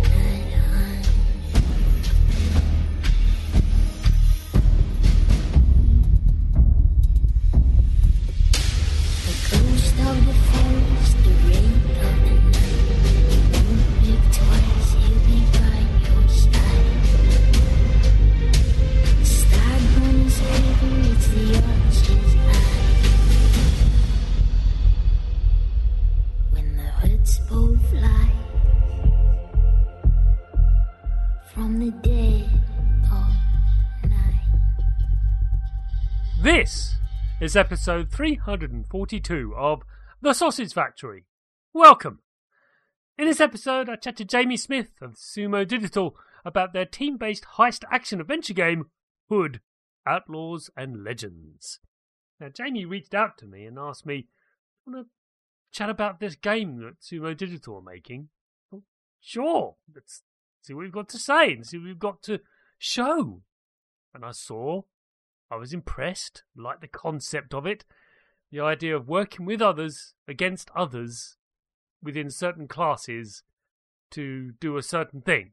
Be is episode 342 of The Sausage Factory. Welcome! In this episode, I chat to Jamie Smith of Sumo Digital about their team based heist action adventure game, Hood Outlaws and Legends. Now, Jamie reached out to me and asked me, "I want to chat about this game that Sumo Digital are making? Well, sure, let's see what we've got to say and see what we've got to show. And I saw I was impressed, liked the concept of it, the idea of working with others against others within certain classes to do a certain thing.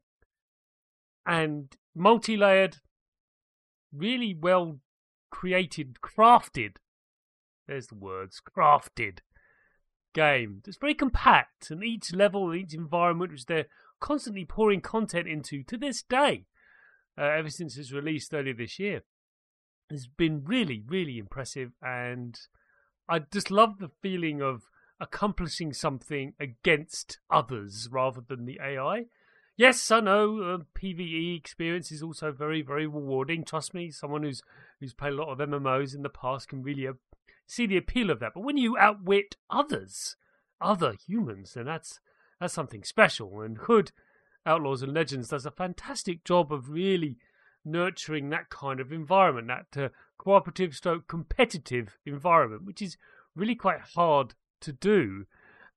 And multi layered, really well created, crafted, there's the words, crafted game It's very compact and each level, each environment which they're constantly pouring content into to this day, uh, ever since its released earlier this year has been really, really impressive. And I just love the feeling of accomplishing something against others rather than the AI. Yes, I know uh, PVE experience is also very, very rewarding. Trust me, someone who's who's played a lot of MMOs in the past can really uh, see the appeal of that. But when you outwit others, other humans, then that's that's something special. And Hood Outlaws and Legends does a fantastic job of really nurturing that kind of environment, that uh, cooperative stroke competitive environment, which is really quite hard to do.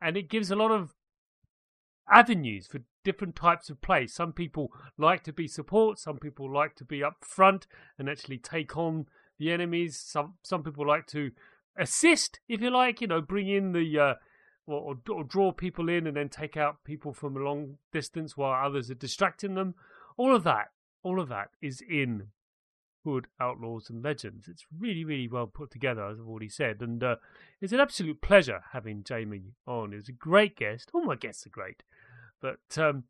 And it gives a lot of avenues for different types of play. Some people like to be support, some people like to be up front and actually take on the enemies. Some some people like to assist, if you like, you know, bring in the uh, or, or draw people in and then take out people from a long distance while others are distracting them. All of that all of that is in Hood Outlaws and Legends. It's really, really well put together, as I've already said, and uh, it's an absolute pleasure having Jamie on. He's a great guest. All my guests are great, but um,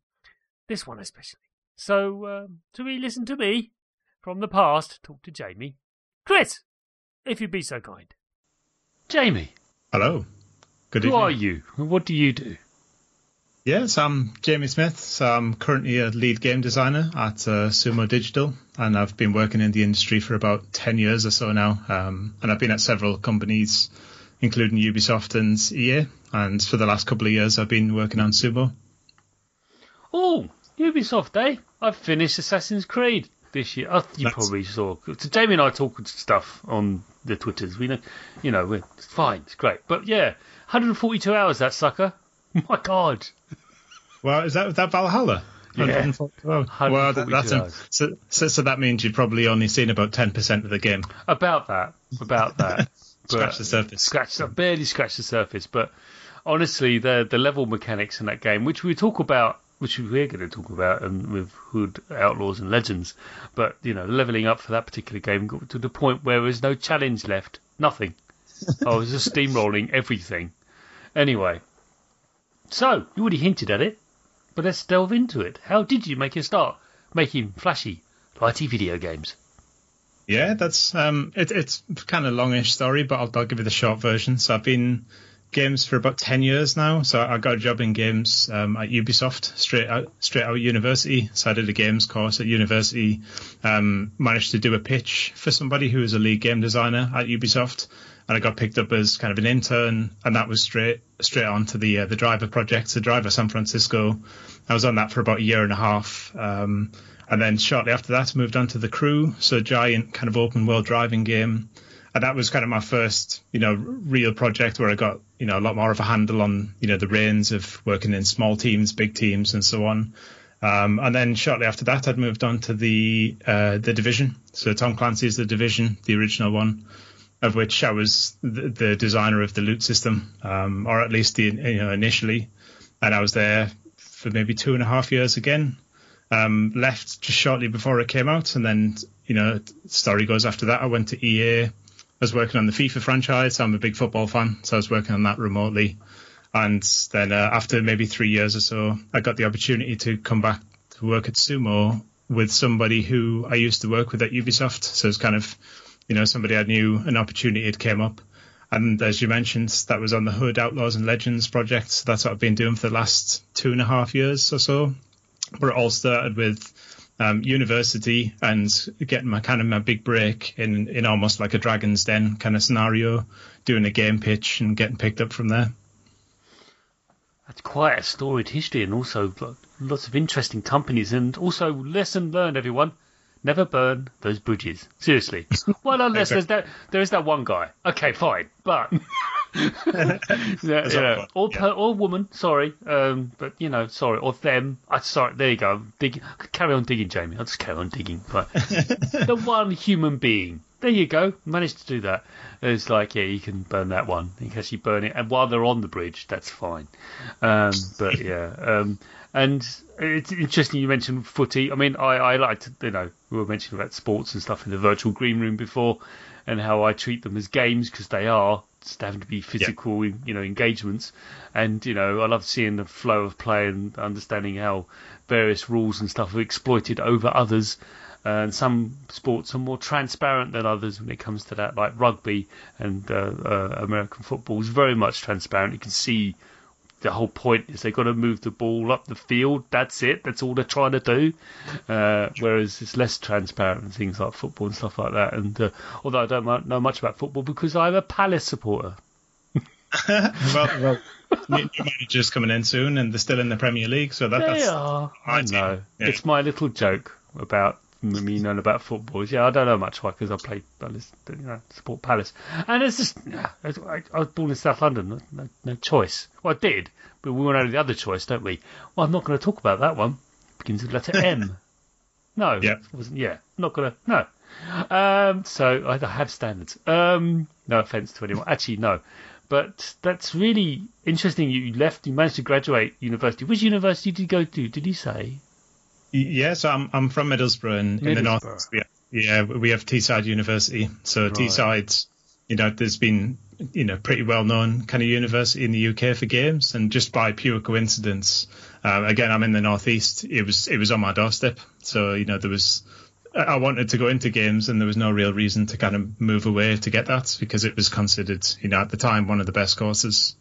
this one especially. So, um, to re listen to me from the past, talk to Jamie. Chris, if you'd be so kind. Jamie, Hello. Good evening. who evening. are you? and What do you do? Yes, I'm Jamie Smith. So I'm currently a lead game designer at uh, Sumo Digital, and I've been working in the industry for about 10 years or so now. Um, and I've been at several companies, including Ubisoft and EA. And for the last couple of years, I've been working on Sumo. Oh, Ubisoft, eh? I've finished Assassin's Creed this year. Oh, you That's- probably saw. So Jamie and I talk stuff on the Twitters. We know, you know, we're, fine, it's great. But yeah, 142 hours that sucker. My God. Well, is that that Valhalla? Yeah. 140 well, that's a, so, so, so that means you've probably only seen about 10% of the game. About that. About that. Scratch the surface. Scratch, barely scratched the surface. But honestly, the the level mechanics in that game, which we talk about, which we're going to talk about, and with Hood Outlaws and Legends, but you know, leveling up for that particular game got to the point where there was no challenge left, nothing. I was just steamrolling everything. Anyway, so you already hinted at it, but let's delve into it. How did you make your start making flashy, lighty video games? Yeah, that's um, it, it's kind of longish story, but I'll, I'll give you the short version. So I've been games for about ten years now. So I got a job in games um, at Ubisoft straight out straight out of university. So I did a games course at university. Um, managed to do a pitch for somebody who was a lead game designer at Ubisoft, and I got picked up as kind of an intern, and that was straight straight on to the uh, the driver project, the driver San Francisco. I was on that for about a year and a half. Um, and then shortly after that, moved on to the crew, so giant kind of open world driving game and that was kind of my first, you know, real project where I got, you know, a lot more of a handle on, you know, the reins of working in small teams, big teams, and so on. Um, and then shortly after that, I'd moved on to the uh, the division. So Tom Clancy's the division, the original one, of which I was the, the designer of the loot system, um, or at least the you know initially. And I was there for maybe two and a half years again. Um, left just shortly before it came out, and then you know, story goes after that. I went to EA I was working on the FIFA franchise. I'm a big football fan, so I was working on that remotely. And then uh, after maybe three years or so, I got the opportunity to come back to work at Sumo with somebody who I used to work with at Ubisoft. So it's kind of, you know, somebody I knew an opportunity had came up. And as you mentioned, that was on the Hood Outlaws and Legends project. So that's what I've been doing for the last two and a half years or so. But it all started with um, university and getting my kind of my big break in in almost like a Dragon's Den kind of scenario, doing a game pitch and getting picked up from there. That's quite a storied history, and also lots of interesting companies, and also lesson learned, everyone. Never burn those bridges. Seriously. Well, unless there's that there is that one guy. Okay, fine, but yeah, yeah. Or per, or woman, sorry, um, but you know, sorry, or them. I sorry. There you go. Dig, carry on digging, Jamie. I'll just carry on digging. But the one human being. There you go. Managed to do that. It's like, yeah, you can burn that one in case you burn it, and while they're on the bridge, that's fine. Um, but yeah, um, and it's interesting you mentioned footy. I mean, I, I like to, you know, we were mentioning about sports and stuff in the virtual green room before, and how I treat them as games because they are just having to be physical, you know, engagements. And you know, I love seeing the flow of play and understanding how various rules and stuff are exploited over others. And some sports are more transparent than others when it comes to that, like rugby and uh, uh, American football is very much transparent. You can see the whole point is they've got to move the ball up the field. That's it. That's all they're trying to do. Uh, whereas it's less transparent in things like football and stuff like that. And uh, although I don't know much about football because I'm a Palace supporter. well, well, new managers coming in soon, and they're still in the Premier League, so that, they that's. Are. I know. Yeah. It's my little joke about me knowing about football. Yeah, I don't know much why because I play, I you know, support Palace, and it's just I, I was born in South London, no, no, choice. Well, I did, but we want to know the other choice, don't we? Well, I'm not going to talk about that one. It begins with the letter M. No, yeah, wasn't. Yeah, not gonna. No. Um, so I have standards. Um, no offense to anyone. Actually, no. But that's really interesting. You left. You managed to graduate university. Which university did you go to? Did you say? Yeah, so I'm I'm from Middlesbrough in, Middlesbrough. in the north. Yeah, yeah, we have Teesside University. So right. Teesside, you know, there's been you know pretty well known kind of university in the UK for games, and just by pure coincidence, uh, again I'm in the northeast. It was it was on my doorstep. So you know there was I wanted to go into games, and there was no real reason to kind of move away to get that because it was considered, you know, at the time one of the best courses.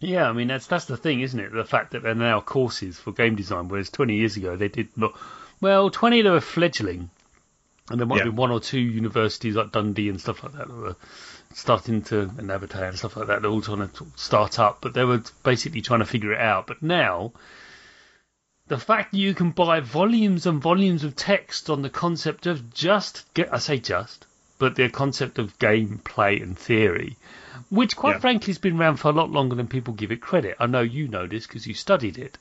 Yeah, I mean that's that's the thing, isn't it? The fact that there are now courses for game design, whereas 20 years ago they did not. Well, 20 they were fledgling, and there might yeah. be one or two universities like Dundee and stuff like that that were starting to and Abertay and stuff like that. They're all trying to start up, but they were basically trying to figure it out. But now, the fact that you can buy volumes and volumes of text on the concept of just, I say just, but the concept of gameplay and theory which quite yeah. frankly has been around for a lot longer than people give it credit. I know you know this because you studied it,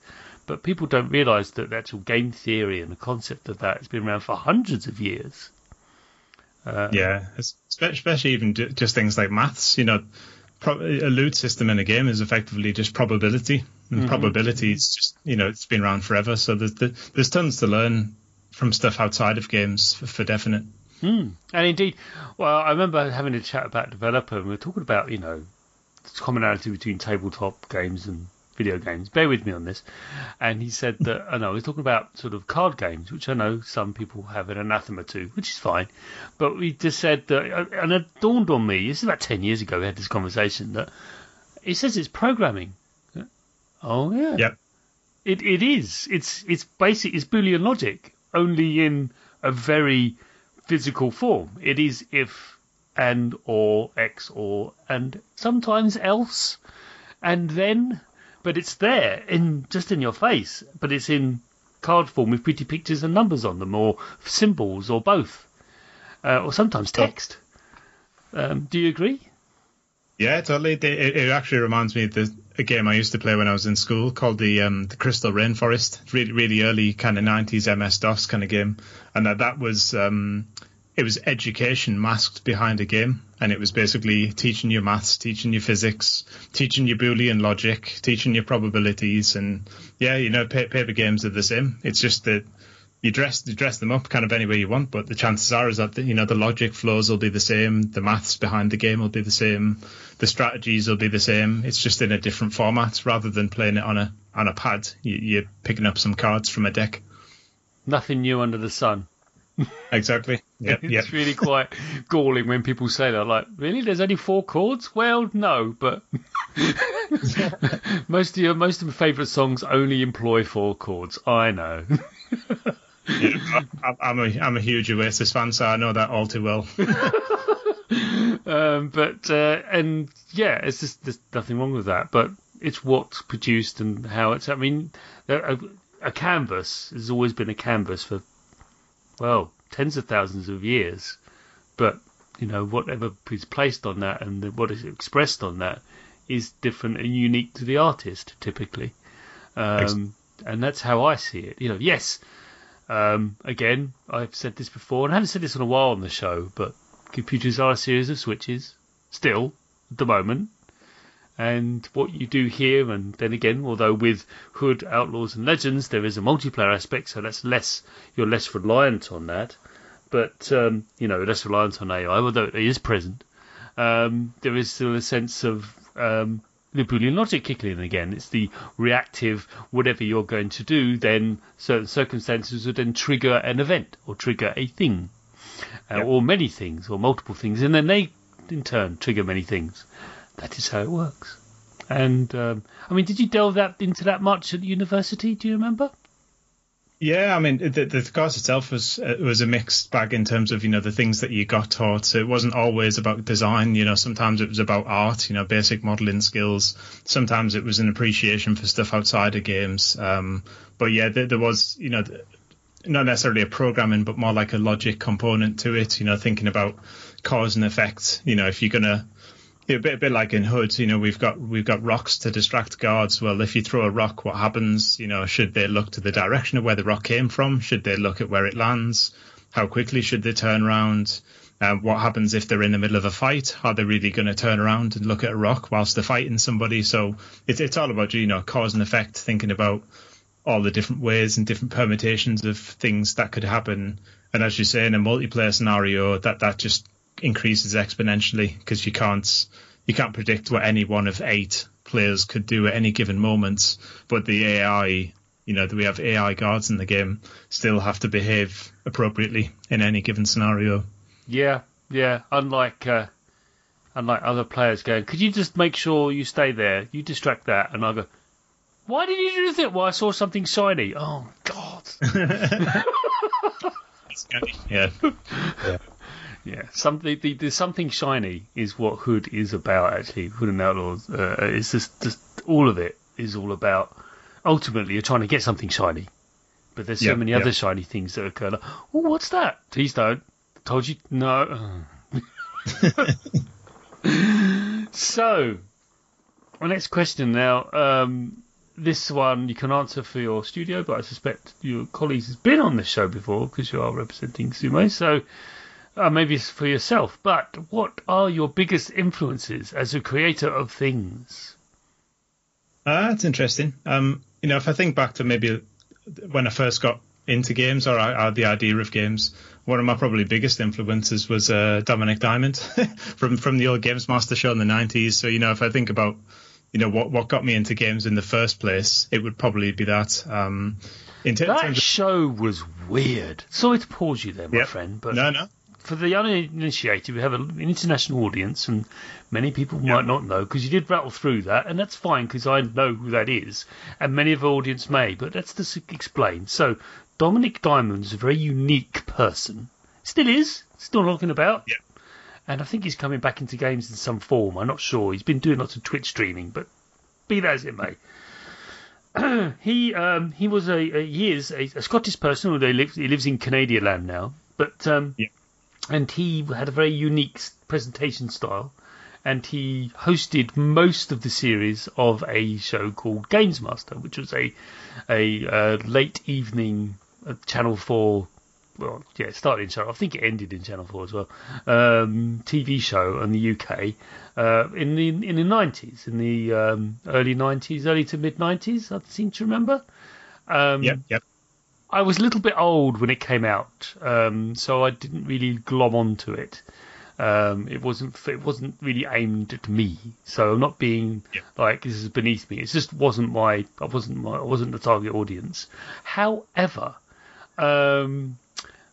but people don't realise that the actual game theory and the concept of that has been around for hundreds of years. Uh, yeah, especially even just things like maths. You know, a loot system in a game is effectively just probability, and mm-hmm. probability is just you know it's been around forever. So there's there's tons to learn from stuff outside of games for, for definite. Mm. And indeed, well, I remember having a chat about developer, and we were talking about, you know, the commonality between tabletop games and video games. Bear with me on this. And he said that, I know, he's talking about sort of card games, which I know some people have an anathema to, which is fine. But we just said that, and it dawned on me, this is about 10 years ago, we had this conversation, that he says it's programming. Oh, yeah. Yep. It, it is. It's, it's basic, it's Boolean logic, only in a very physical form. It is if and or x or and sometimes else and then but it's there in just in your face but it's in card form with pretty pictures and numbers on them or symbols or both uh, or sometimes text um, do you agree Yeah, totally. It, it actually reminds me of the, a game I used to play when I was in school called the um, the Crystal Rainforest. Really, really early kind of nineties MS DOS kind of game, and that that was um, it was education masked behind a game, and it was basically teaching you maths, teaching you physics, teaching you Boolean logic, teaching you probabilities, and yeah, you know, pa- paper games are the same. It's just that you dress you dress them up kind of any way you want, but the chances are is that the, you know the logic flows will be the same, the maths behind the game will be the same, the strategies will be the same. It's just in a different format rather than playing it on a on a pad. You, you're picking up some cards from a deck. nothing new under the sun Exactly. Yep. it's Yep. really quite galling when people say that. Like, really? There's only four chords? Well, no, but most of your most of my favourite songs only employ four chords. I know. I, I'm a I'm a huge Oasis fan, so I know that all too well. um, but uh, and yeah, it's just there's nothing wrong with that. But it's what's produced and how it's. I mean, a, a canvas has always been a canvas for well tens of thousands of years. But you know, whatever is placed on that and what is expressed on that is different and unique to the artist, typically. Um, and that's how I see it. You know, yes. Um, again, I've said this before, and I haven't said this in a while on the show, but computers are a series of switches, still, at the moment. And what you do here, and then again, although with Hood, Outlaws, and Legends, there is a multiplayer aspect, so that's less, you're less reliant on that. But, um, you know, less reliant on AI, although it is present. Um, there is still a sense of um, the Boolean logic kicking in again. It's the reactive, whatever you're going to do, then certain circumstances would then trigger an event or trigger a thing, uh, Yep. or many things, or multiple things, and then they in turn trigger many things. That is how it works. And um, I mean, did you delve that into that much at university? Do you remember? Yeah, I mean, the, the course itself was uh, was a mixed bag in terms of you know the things that you got taught. So it wasn't always about design. You know, sometimes it was about art. You know, basic modeling skills. Sometimes it was an appreciation for stuff outside of games. Um, but yeah, there, there was you know not necessarily a programming, but more like a logic component to it. You know, thinking about cause and effect. You know, if you're gonna yeah, a bit, a bit like in Hood, you know, we've got we've got rocks to distract guards. Well, if you throw a rock, what happens? You know, should they look to the direction of where the rock came from? Should they look at where it lands? How quickly should they turn around? Um, what happens if they're in the middle of a fight? Are they really going to turn around and look at a rock whilst they're fighting somebody? So it's it's all about you know cause and effect, thinking about all the different ways and different permutations of things that could happen. And as you say, in a multiplayer scenario, that that just increases exponentially because you can't you can't predict what any one of eight players could do at any given moment. But the AI, you know, that we have AI guards in the game, still have to behave appropriately in any given scenario. Yeah, yeah. Unlike uh, unlike other players going, could you just make sure you stay there? You distract that, and I go. Why did you do that? Well, I saw something shiny. Oh God. Yeah, Yeah, something the, the something shiny is what Hood is about. Actually, Hood and Outlaws. Uh, it's just just all of it is all about. Ultimately, you're trying to get something shiny, but there's so Yeah, many yeah. other shiny things that occur. Like, oh, what's that? Please don't. Told you no. so, my next question now. Um, this one you can answer for your studio, but I suspect your colleagues has been on the show before because you are representing Sumo. So uh, maybe it's for yourself. But what are your biggest influences as a creator of things? Ah, that's interesting. Um, you know, if I think back to maybe when I first got into games or, or the idea of games, one of my probably biggest influences was uh, Dominic Diamond from from the old Games Master show in the '90s. So you know, if I think about you know what what got me into games in the first place, it would probably be that. Um, in ter- That terms of, show was weird. Sorry to pause you there, my Yep. friend, but no, no, for the uninitiated, we have an international audience, and many people might not know because you did rattle through that, and that's fine because I know who that is, and many of the audience may. But let's just explain. So, Dominic Diamond's a very unique person. Still is, still knocking about. Yeah. And I think he's coming back into games in some form. I'm not sure. He's been doing lots of Twitch streaming, but be that as it may. he um, he was a, a he is a, a Scottish person, although he lives he lives in Canadian land now. But um, Yeah. And he had a very unique presentation style, and he hosted most of the series of a show called Games Master, which was a a uh, late evening uh, Channel Four. Well, yeah, it started in Channel. I think it ended in Channel Four as well. Um, TV show in the UK uh, in the in the nineties, in the um, early nineties, early to mid nineties. I seem to remember. Um, yep. I was a little bit old when it came out, um, so I didn't really glom onto it. Um, it wasn't it wasn't really aimed at me, so I'm not being Yeah. like this is beneath me. It just wasn't my I wasn't my I wasn't the target audience. However, um,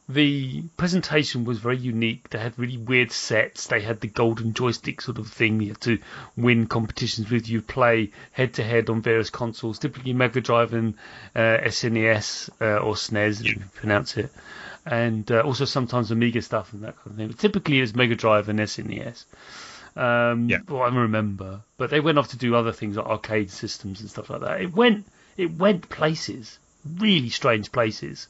the presentation was very unique. They had really weird sets. They had the golden joystick sort of thing. You had to win competitions with. You play head to head on various consoles, typically Mega Drive and uh, SNES uh, or SNES, if you pronounce it, and uh, also sometimes Amiga stuff and that kind of thing. But typically, it was Mega Drive and SNES. Um, Yeah. Well, I remember, but they went off to do other things like arcade systems and stuff like that. It went, it went places, really strange places,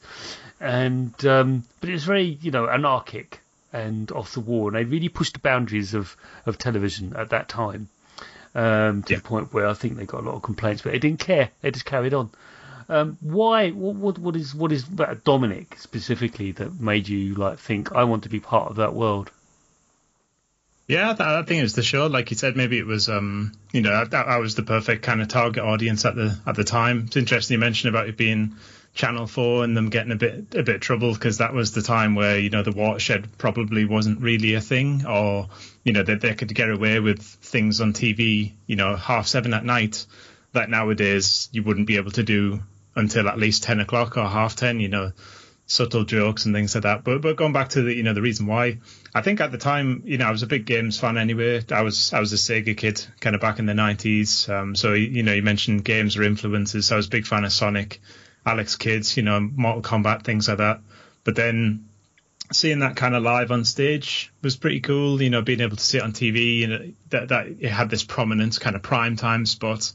and um, but it was very, you know, anarchic and off the wall, and they really pushed the boundaries of of television at that time. Um, to Yeah. the point where I think they got a lot of complaints, but they didn't care. They just carried on. Um, why? What, what? What is? What is about Dominic specifically that made you like think I want to be part of that world? Yeah, I, th- I think it was the show. Like you said, maybe it was, um, you know, I, I was the perfect kind of target audience at the at the time. It's interesting you mentioned about it being Channel Four and them getting a bit a bit of trouble because that was the time where you know the watershed probably wasn't really a thing, or you know that they, could get away with things on TV, you know, half seven at night that nowadays you wouldn't be able to do until at least ten o'clock or half ten. You know, subtle jokes and things like that. But but going back to the you know the reason why, I think at the time you know I was a big games fan anyway. I was I was a Sega kid kind of back in the nineties. Um, so you know you mentioned games or influences. So I was a big fan of Sonic, Alex Kids, you know Mortal Kombat things like that. But then seeing that kind of live on stage was pretty cool. You know being able to see it on TV and it, that that it had this prominent kind of prime time spot.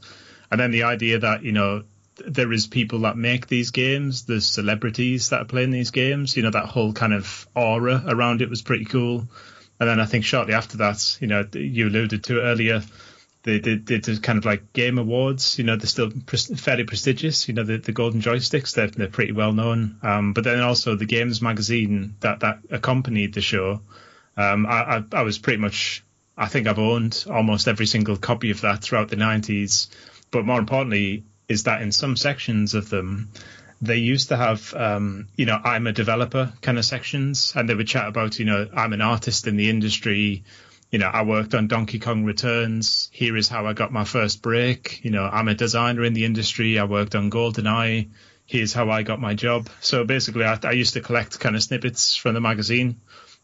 And then the idea that you know there is people that make these games, there's celebrities that are playing these games. You know, that whole kind of aura around it was pretty cool. And then I think shortly after that, you know, you alluded to earlier, they did kind of like game awards. You know, they're still pres- fairly prestigious. You know, the, the golden joysticks, they're, they're pretty well known. Um, but then also the games magazine that, that accompanied the show. Um, I, I, I was pretty much, I think I've owned almost every single copy of that throughout the 90s. But more importantly, is that in some sections of them, they used to have, um, you know, I'm a developer kind of sections, and they would chat about, you know, I'm an artist in the industry. You know, I worked on Donkey Kong Returns. Here is how I got my first break. You know, I'm a designer in the industry. I worked on GoldenEye. Here's how I got my job. So basically, I, I used to collect kind of snippets from the magazine,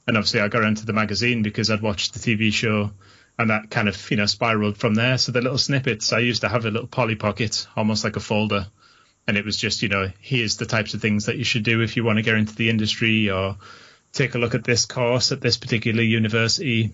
and obviously, I got into the magazine because I'd watched the TV show and that kind of you know spiraled from there. So the little snippets, I used to have a little Polly Pocket, almost like a folder, and it was just you know here's the types of things that you should do if you want to get into the industry or take a look at this course at this particular university,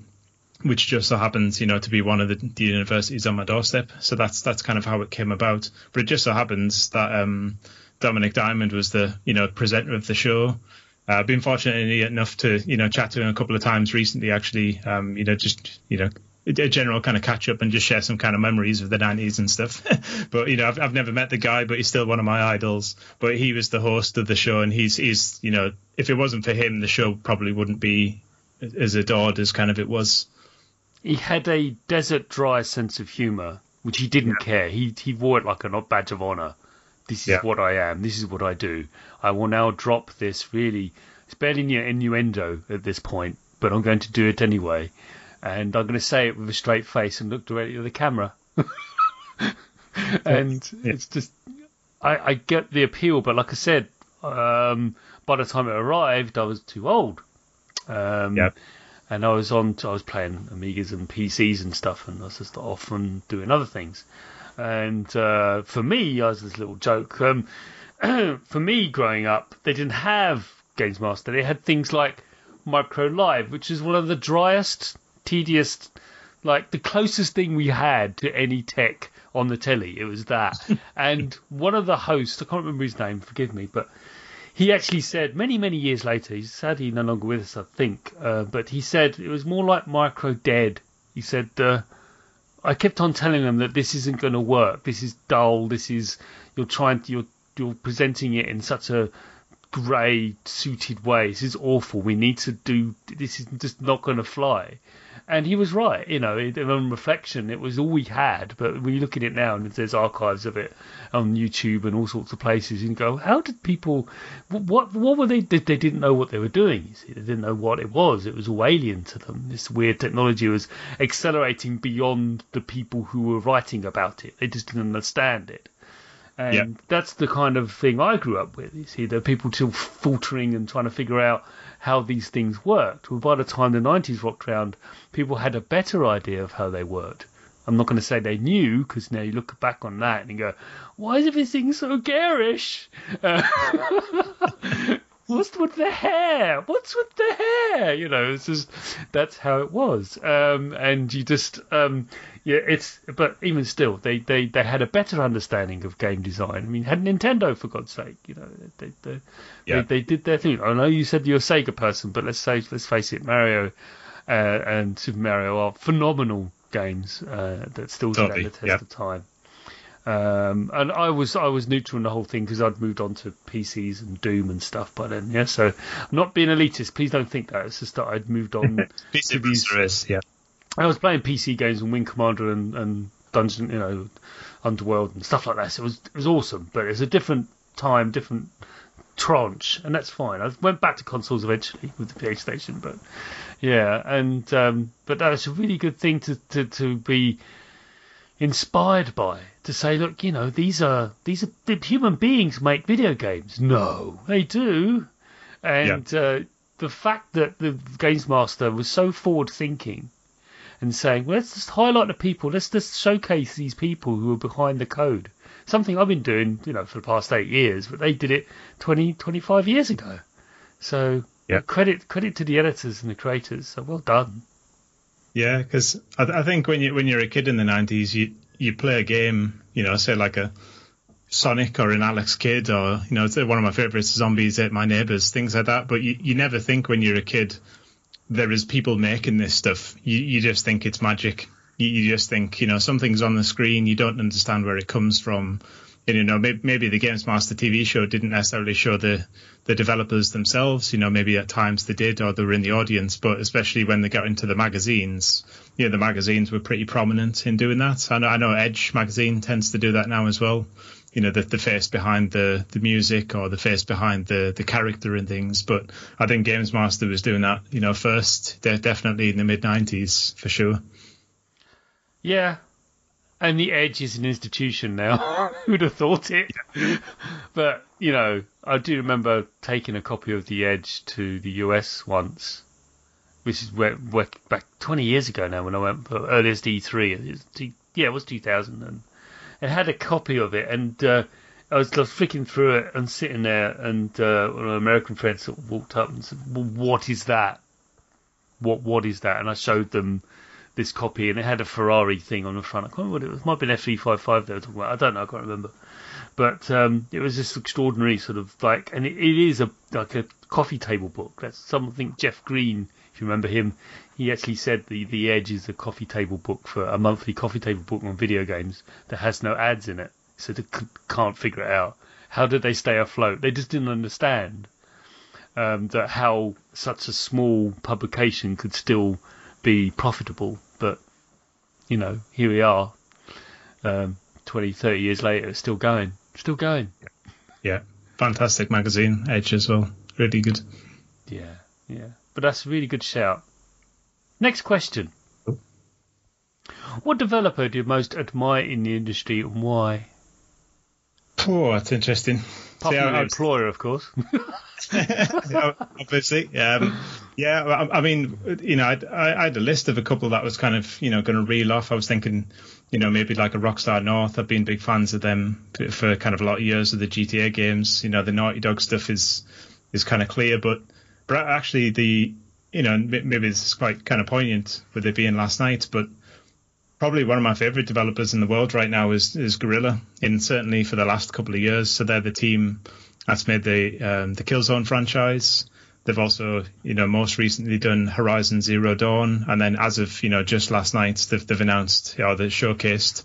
which just so happens you know to be one of the, the universities on my doorstep. So that's that's kind of how it came about. But it just so happens that um, Dominic Diamond was the you know presenter of the show. Uh, I've been fortunate enough to, you know, chat to him a couple of times recently, actually, um, you know, just, you know, a general kind of catch up and just share some kind of memories of the 90s and stuff. but, you know, I've, I've never met the guy, but he's still one of my idols. But he was the host of the show and he's, he's, you know, if it wasn't for him, the show probably wouldn't be as adored as kind of it was. He had a desert dry sense of humour, which he didn't care. He he wore it like a badge of honour. This is Yeah. what I am. This is what I do. I will now drop this. Really, it's barely near innuendo at this point, but I'm going to do it anyway. And I'm going to say it with a straight face and look directly at the camera. and it's just I, I get the appeal, but like I said, um, by the time it arrived, I was too old. Um, Yeah. And I was on, I was playing Amigas and PCs and stuff, and I was just off and doing other things. And uh, for me, I was this little joke. Um, for me, growing up, they didn't have Games Master. They had things like Micro Live, which is one of the driest, tedious, like the closest thing we had to any tech on the telly. It was that. and one of the hosts, I can't remember his name, forgive me, but he actually said many, many years later, he's sadly no longer with us, I think, uh, but he said it was more like Micro Dead. He said, uh, I kept on telling them that this isn't going to work. This is dull. This is you're trying to you're you're presenting it in such a grey suited way. This is awful. We need to do this is just not going to fly. And he was right, you know. On reflection, it was all we had. But when you look at it now, and there's archives of it on YouTube and all sorts of places, and you go, how did people? What what were they? They they didn't know what they were doing. You see, they didn't know what it was. It was all alien to them. This weird technology was accelerating beyond the people who were writing about it. They just didn't understand it. And Yeah. that's the kind of thing I grew up with. You see, there are people still faltering and trying to figure out how these things worked. Well, by the time the 90s rocked around, people had a better idea of how they worked. I'm not going to say they knew, because now you look back on that and you go, why is everything so garish? Uh, What's with the hair? What's with the hair? You know, it's just that's how it was. Um, and you just, um, yeah, it's. But even still, they, they, they had a better understanding of game design. I mean, had Nintendo for God's sake. You know, they they, Yeah. they, they did their thing. I know you said you're a Sega person, but let's say let's face it, Mario uh, and Super Mario are phenomenal games uh, that still stand the test yeah. of time. Um, and I was I was neutral in the whole thing because I'd moved on to PCs and Doom and stuff by then. Yeah, so I'm not being elitist. Please don't think that. It's just that I'd moved on. PC to these- is, yeah. I was playing PC games and Wing Commander and, and Dungeon, you know, Underworld and stuff like that. So it was it was awesome, but it's a different time, different tranche, and that's fine. I went back to consoles eventually with the PlayStation, but yeah, and um, but that's a really good thing to, to, to be inspired by. To say, look, you know, these are these are the human beings make video games. No, they do, and uh, the fact that the Games Master was so forward thinking and saying, well, let's just highlight the people, let's just showcase these people who are behind the code. Something I've been doing, you know, for the past eight years, but they did it 20, 25 years ago. So Yeah. credit credit to the editors and the creators. So well done. Yeah, because I, I think when you when you're a kid in the '90s, you you play a game, you know, say like a Sonic or an Alex Kidd or you know, one of my favorites, Zombies Ate My Neighbors, things like that. But you, you never think when you're a kid there is people making this stuff. You you just think it's magic. You, you just think you know something's on the screen. You don't understand where it comes from. You know, maybe, maybe the Games Master TV show didn't necessarily show the the developers themselves. You know, maybe at times they did, or they were in the audience. But especially when they got into the magazines, you know, the magazines were pretty prominent in doing that. I know, I know Edge magazine tends to do that now as well. You know, the, the face behind the, the music or the face behind the, the character and things. But I think Games Master was doing that, you know, first, de- definitely in the mid 90s for sure. Yeah. And the Edge is an institution now. Who'd have thought it? but, you know, I do remember taking a copy of the Edge to the US once, which is where, where, back 20 years ago now when I went for earliest E3. It was T- yeah, it was 2000. And it had a copy of it. And uh, I was flicking through it and sitting there. And uh, one of my American friends sort of walked up and said, well, What is that? What What is that? And I showed them this copy, and it had a Ferrari thing on the front. I can't remember what it was. It might have been F355 they were talking about. I don't know. I can't remember. But um, it was this extraordinary sort of like, and it, it is a like a coffee table book. That's something Jeff Green, if you remember him, he actually said the the Edge is a coffee table book for a monthly coffee table book on video games that has no ads in it, so they c- can't figure it out. How did they stay afloat? They just didn't understand um, that how such a small publication could still be profitable. You know, here we are, um, 20, 30 years later, it's still going, still going. Yeah. Fantastic magazine, Edge as well. Really good. Yeah, yeah. But that's a really good shout. Next question. What developer do you most admire in the industry and why? Oh, that's interesting. Apart See, from I- employer, of course. Obviously. Um, yeah, I, I mean, you know, I, I had a list of a couple that was kind of, you know, going to reel off. I was thinking, you know, maybe like a Rockstar North. I've been big fans of them for kind of a lot of years of the GTA games. You know, the Naughty Dog stuff is is kind of clear, but but actually the, you know, maybe it's quite kind of poignant with it being last night, but probably one of my favorite developers in the world right now is is Guerrilla, and certainly for the last couple of years. So they're the team that's made the um, the Killzone franchise. They've also, you know, most recently done Horizon Zero Dawn, and then as of you know just last night, they've, they've announced or they showcased,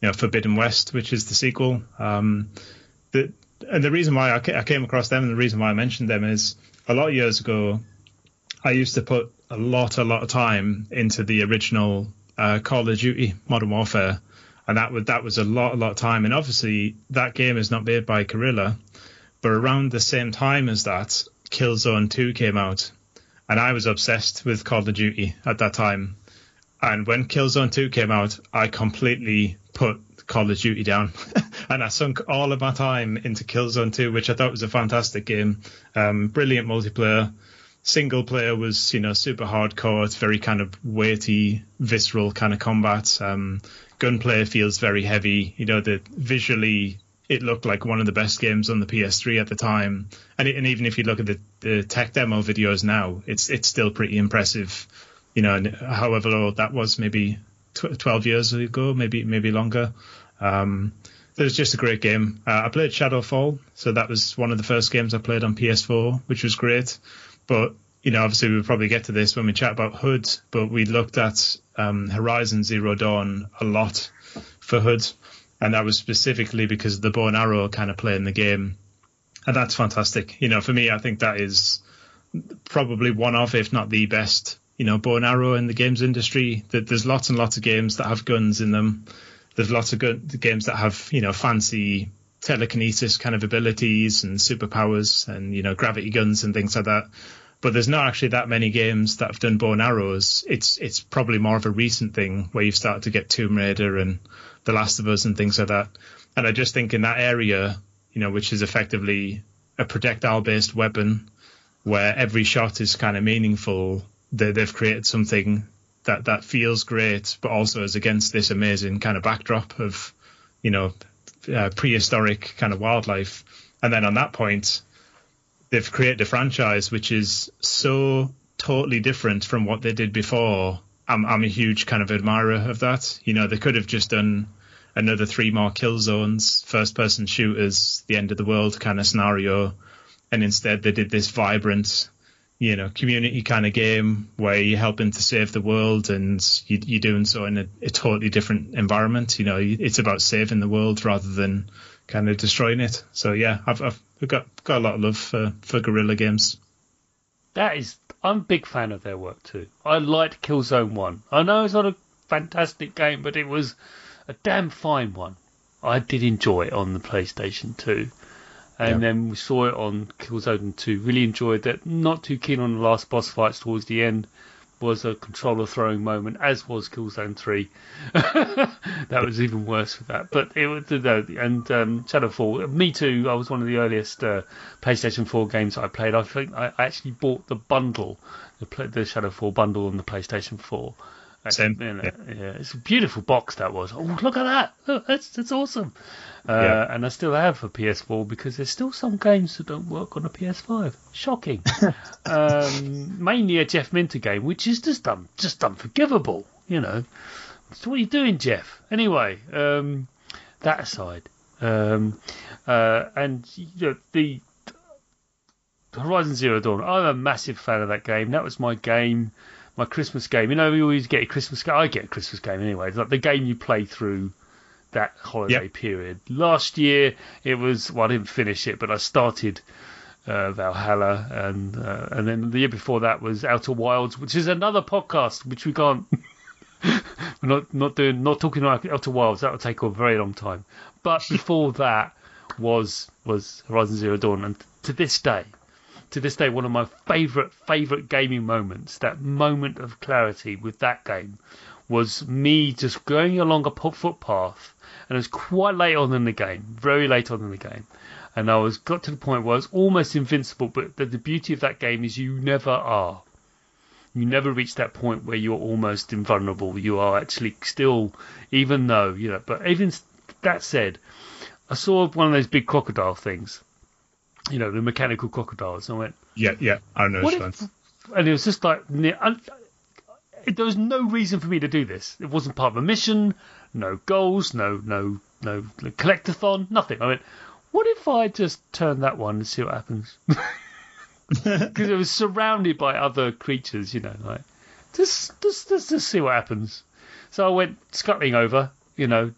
you know, Forbidden West, which is the sequel. Um, the and the reason why I, ca- I came across them and the reason why I mentioned them is a lot of years ago, I used to put a lot, a lot of time into the original uh, Call of Duty Modern Warfare, and that was that was a lot, a lot of time. And obviously, that game is not made by Guerrilla, but around the same time as that, Killzone 2 came out, and I was obsessed with Call of Duty at that time. And when Killzone 2 came out, I completely put Call of Duty down. and I sunk all of my time into Killzone 2, which I thought was a fantastic game. Um, brilliant multiplayer. Single player was, you know, super hardcore. It's very kind of weighty, visceral kind of combat. Um, gunplay feels very heavy. You know, the visually it looked like one of the best games on the PS3 at the time. And, it, and even if you look at the, the tech demo videos now, it's it's still pretty impressive. You know, however old that was, maybe tw- 12 years ago, maybe maybe longer. Um, it was just a great game. Uh, I played Shadowfall, so that was one of the first games I played on PS4, which was great. But you know, obviously we'll probably get to this when we chat about Hood. But we looked at um, Horizon Zero Dawn a lot for Hood, and that was specifically because of the bow and arrow kind of play in the game, and that's fantastic. You know, for me, I think that is probably one of, if not the best, you know, bow and arrow in the games industry. That there's lots and lots of games that have guns in them. There's lots of games that have, you know, fancy telekinesis kind of abilities and superpowers and, you know, gravity guns and things like that. But there's not actually that many games that have done bow and arrows. It's it's probably more of a recent thing where you've started to get Tomb Raider and The Last of Us and things like that. And I just think in that area, you know, which is effectively a projectile based weapon where every shot is kind of meaningful, they, they've created something that, that feels great, but also is against this amazing kind of backdrop of, you know, uh, prehistoric kind of wildlife. And then on that point, they've created a franchise which is so totally different from what they did before. I'm, I'm a huge kind of admirer of that. You know, they could have just done another three more Killzones, first person shooters, the end of the world kind of scenario. And instead they did this vibrant, you know, community kind of game where you're helping to save the world and you, you're doing so in a, a totally different environment. You know, it's about saving the world rather than kind of destroying it. So yeah, I've, I've got got a lot of love for, for Guerrilla games. That is, I'm a big fan of their work too. I liked Killzone 1. I know it's not a fantastic game, but it was a damn fine one. I did enjoy it on the PlayStation 2. And Yeah. then we saw it on Killzone 2. Really enjoyed that. Not too keen on the last boss fights towards the end. Was a controller throwing moment, as was Killzone 3. that was even worse with that. But it was, and um, Shadowfall, me too. I was one of the earliest uh, PlayStation 4 games I played. I think I actually bought the bundle, the, the Shadowfall bundle on the PlayStation 4. Same, You know, yeah. yeah, it's a beautiful box that was. Oh, look at that! Look, that's that's awesome. Uh, Yeah. And I still have a PS4 because there's still some games that don't work on a PS5. Shocking. um, mainly a Jeff Minter game, which is just un- just unforgivable. You know. So what are you doing, Jeff? Anyway, um, that aside, um, uh, and you know, the Horizon Zero Dawn. I'm a massive fan of that game. That was my game, my Christmas game. You know, we always get a Christmas game. I get a Christmas game anyway. It's like the game you play through that holiday Yep. period. Last year it was well, I didn't finish it, but I started uh, Valhalla, and uh, and then the year before that was Outer Wilds, which is another podcast which we can't. We're not not doing not talking about Outer Wilds. That would take a very long time. But before that was was Horizon Zero Dawn, and to this day, to this day, one of my favourite favourite gaming moments. That moment of clarity with that game was me just going along a footpath, and it was quite late on in the game, very late on in the game, and I was got to the point where I was almost invincible. But the, the beauty of that game is you never are. You never reach that point where you're almost invulnerable. You are actually still, even though you know. But even that said, I saw one of those big crocodile things, you know, the mechanical crocodiles. And I went, Yeah, yeah, I know. what which if, and it was just like I, there was no reason for me to do this. It wasn't part of a mission, no goals, no no no collectathon, nothing. I went, what if I just turn that one and see what happens? Because it was surrounded by other creatures, you know, like just just just just see what happens. So I went scuttling over, you know,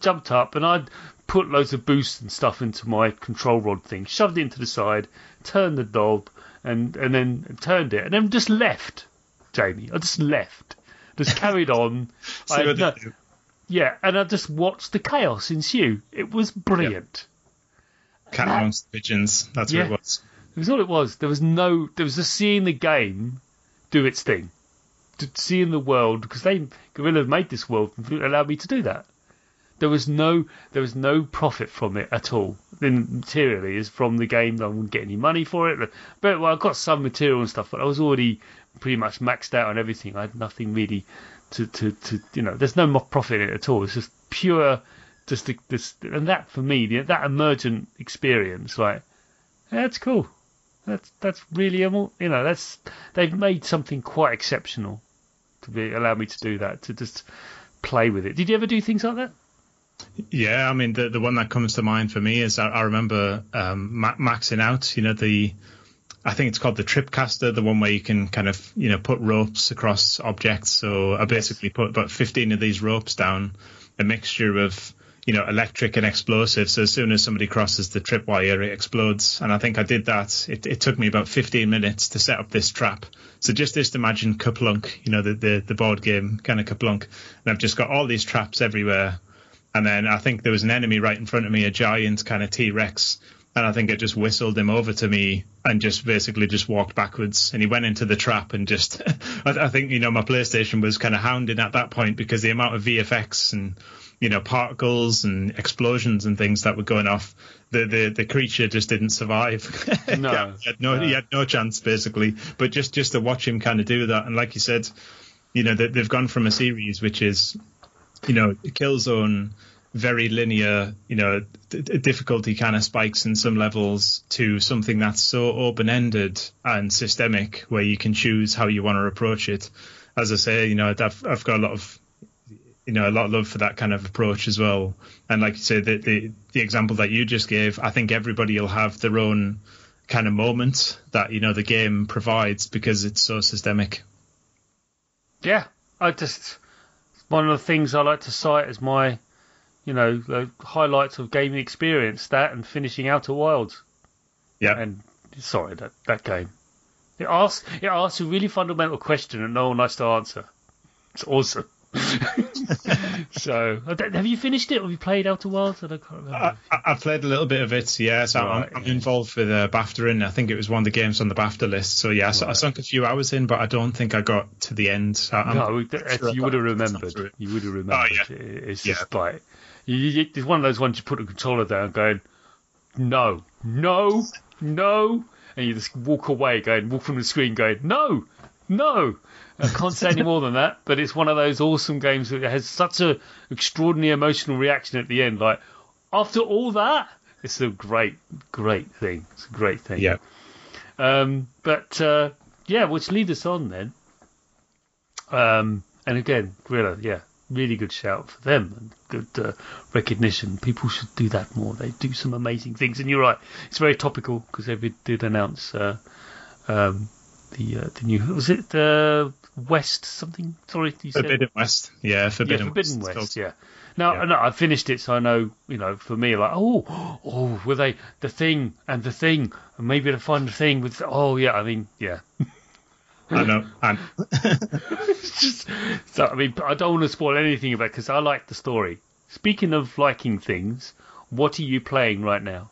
jumped up, and I'd put loads of boost and stuff into my control rod thing, shoved it into the side, turned the knob, and and then turned it, and then just left. Jamie, I just left, just carried on. I what had they no- yeah, and I just watched the chaos ensue. It was brilliant. Cat amongst the pigeons. That's Yeah. what it was. It was all it was. There was no. There was just seeing the game do its thing, to seeing the world because they Guerrilla made this world and allowed me to do that. There was no. There was no profit from it at all. Then materially is from the game. I wouldn't get any money for it. But well, I got some material and stuff, but I was already pretty much maxed out on everything. I had nothing really to to, to you know. There's no profit in it at all. It's just pure. Just the, this and that for me, the, that emergent experience, like that's cool. That's that's really you know that's they've made something quite exceptional to be allow me to do that to just play with it. Did you ever do things like that? Yeah, I mean the the one that comes to mind for me is I, I remember um, ma- maxing out. You know the, I think it's called the Tripcaster, the one where you can kind of you know put ropes across objects. So I basically put about fifteen of these ropes down, a mixture of you know electric and explosive. So as soon as somebody crosses the tripwire, it explodes. And I think I did that. It, it took me about fifteen minutes to set up this trap. So just just imagine KerPlunk, you know the the, the board game kind of KerPlunk, and I've just got all these traps everywhere. And then I think there was an enemy right in front of me, a giant kind of T Rex. And I think it just whistled him over to me and just basically just walked backwards. And he went into the trap and just, I, I think, you know, my PlayStation was kind of hounding at that point because the amount of VFX and, you know, particles and explosions and things that were going off, the, the, the creature just didn't survive. No, he, had no, he had no chance basically. But just, just to watch him kind of do that. And like you said, you know, they, they've gone from a series which is you know, Killzone, very linear, you know, d- difficulty kind of spikes in some levels to something that's so open ended and systemic where you can choose how you want to approach it. As I say, you know, I've, I've got a lot of, you know, a lot of love for that kind of approach as well. And like you say, the, the, the example that you just gave, I think everybody will have their own kind of moment that, you know, the game provides because it's so systemic. Yeah, I just one of the things I like to cite as my, you know, the highlights of gaming experience. That and finishing Outer Wilds. Yeah. And sorry, that that game. It asks it asks a really fundamental question and no one likes to answer. It's awesome. so, have you finished it? Have you played Outer Wilds? I can't remember. I, I- played a little bit of it, yes. I'm, Right, I'm yeah. involved with uh, BAFTA, and I think it was one of the games on the BAFTA list. So yeah, I s- I Right. sunk a few hours in, but I don't think I got to the end. I- no, sure you would have remembered. You would have remembered. yeah. It- It's Yeah. just like you, you, it's one of those ones you put the controller down, going, no, no, no, and you just walk away, going, walk from the screen, going, no, no. I can't say any more than that, but it's one of those awesome games that has such an extraordinary emotional reaction at the end. Like after all that, it's a great, great thing. It's a great thing. Yeah. Um, but uh, yeah, which lead us on then. Um, and again, Guerrilla, yeah, really good shout for them and good uh, recognition. People should do that more. They do some amazing things, and you're right. It's very topical because they did announce uh, um, the uh, the new was it uh, West something? Sorry, you said Forbidden West. Yeah, Forbidden, yeah, Forbidden West. West. Yeah. Now, Yeah. no, I finished it, so I know. You know, for me, like, oh, oh, were they the thing and the thing, and maybe the thing with. Oh, yeah. I mean, yeah. I know. And It's just so. I mean, I don't want to spoil anything about because I like the story. Speaking of liking things, what are you playing right now?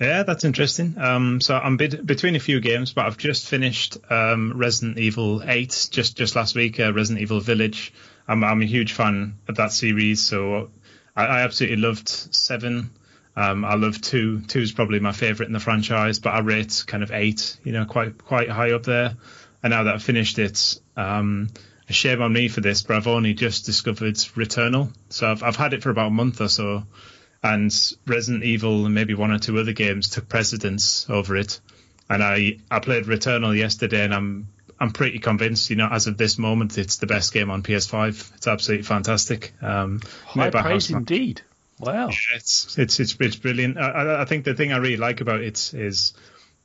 Yeah, that's interesting. Um, so I'm between a few games, but I've just finished um, Resident Evil 8 just just last week. Uh, Resident Evil Village. I'm I'm a huge fan of that series, so I, I absolutely loved Seven. Um, I love two. Two is probably my favorite in the franchise, but I rate kind of eight, you know, quite quite high up there. And now that I've finished it, um, a shame on me for this, but I've only just discovered Returnal. So I've I've had it for about a month or so, and Resident Evil and maybe one or two other games took precedence over it. And I I played Returnal yesterday, and I'm I'm pretty convinced, you know, as of this moment, it's the best game on PS5. It's absolutely fantastic. Um, High praise Housemarque. indeed. Wow. Yeah, it's it's it's it's brilliant. I- I, I think the thing I really like about it is,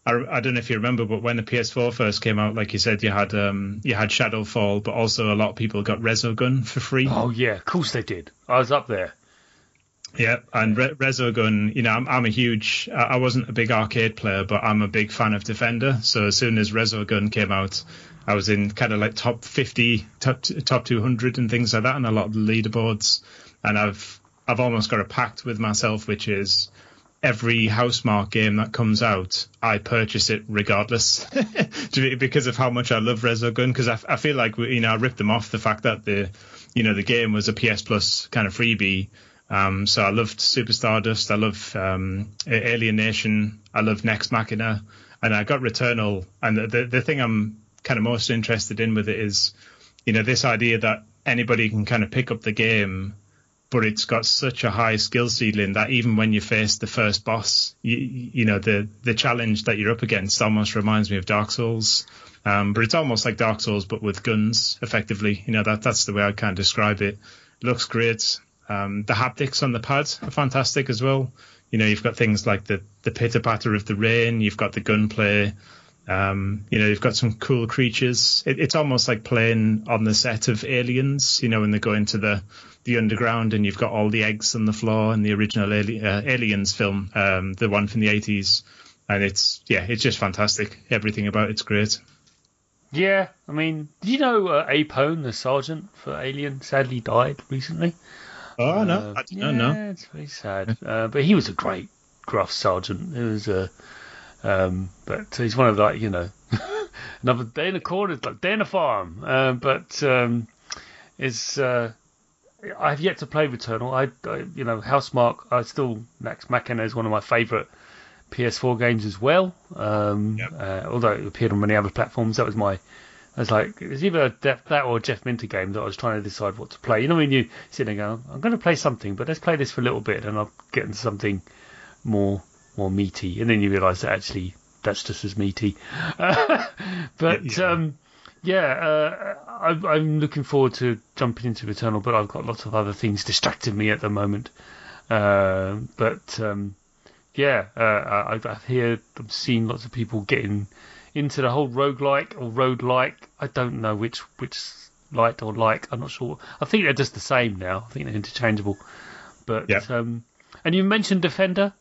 I, I don't know if you remember, but when the PS4 first came out, like you said, you had um you had Shadowfall, but also a lot of people got Resogun for free. Oh yeah, of course they did. I was up there. Yeah, and Re- Resogun, you know, I'm, I'm a huge. I wasn't a big arcade player, but I'm a big fan of Defender. So as soon as Resogun came out, I was in kind of like top 50, top top 200, and things like that, and a lot of leaderboards. And I've I've almost got a pact with myself, which is every Housemarque game that comes out, I purchase it regardless, because of how much I love Resogun. Because I, I feel like you know I ripped them off the fact that the you know the game was a PS Plus kind of freebie. Um, so I loved Super Stardust. I love um, A- Alien Nation. I love Nex Machina, and I got Returnal. And the, the the thing I'm kind of most interested in with it is, you know, this idea that anybody can kind of pick up the game, but it's got such a high skill ceiling that even when you face the first boss, you, you know, the the challenge that you're up against almost reminds me of Dark Souls. Um, but it's almost like Dark Souls, but with guns, effectively. You know, that that's the way I kind of describe it. Looks great. Um, the haptics on the pad are fantastic as well. You know, you've got things like the the pitter patter of the rain. You've got the gunplay. Um, you know, you've got some cool creatures. It, it's almost like playing on the set of Aliens. You know, when they go into the the underground and you've got all the eggs on the floor in the original Ali- uh, Aliens film, um, the one from the eighties. And it's yeah, it's just fantastic. Everything about it's great. Yeah, I mean, did you know uh, Apone, the sergeant for Alien, sadly died recently? Oh no, Uh, I didn't yeah, know. it's very sad. Uh, but he was a great gruff sergeant. It was a, um, but he's one of like you know, another day in the corner, like day in the farm. Uh, but um, it's uh, I've yet to play Returnal. I, I you know, Housemarque. I still Nex Machina is one of my favourite PS4 games as well. Um, Yep. uh, although it appeared on many other platforms, that was my I was like, it was either that, or a Jeff Minter game that I was trying to decide what to play. You know, when you sit there and go, I'm going to play something, but let's play this for a little bit, and I'll get into something more more meaty, and then you realise that actually that's just as meaty. but Yeah. um, yeah, uh, I, I'm looking forward to jumping into Returnal, but I've got lots of other things distracting me at the moment. Uh, but um, yeah, uh, I, I hear I've seen lots of people getting into the whole roguelike or road-like. I don't know which which light or like. I'm not sure. I think they're just the same now. I think they're interchangeable. But Yeah. um, and you mentioned Defender.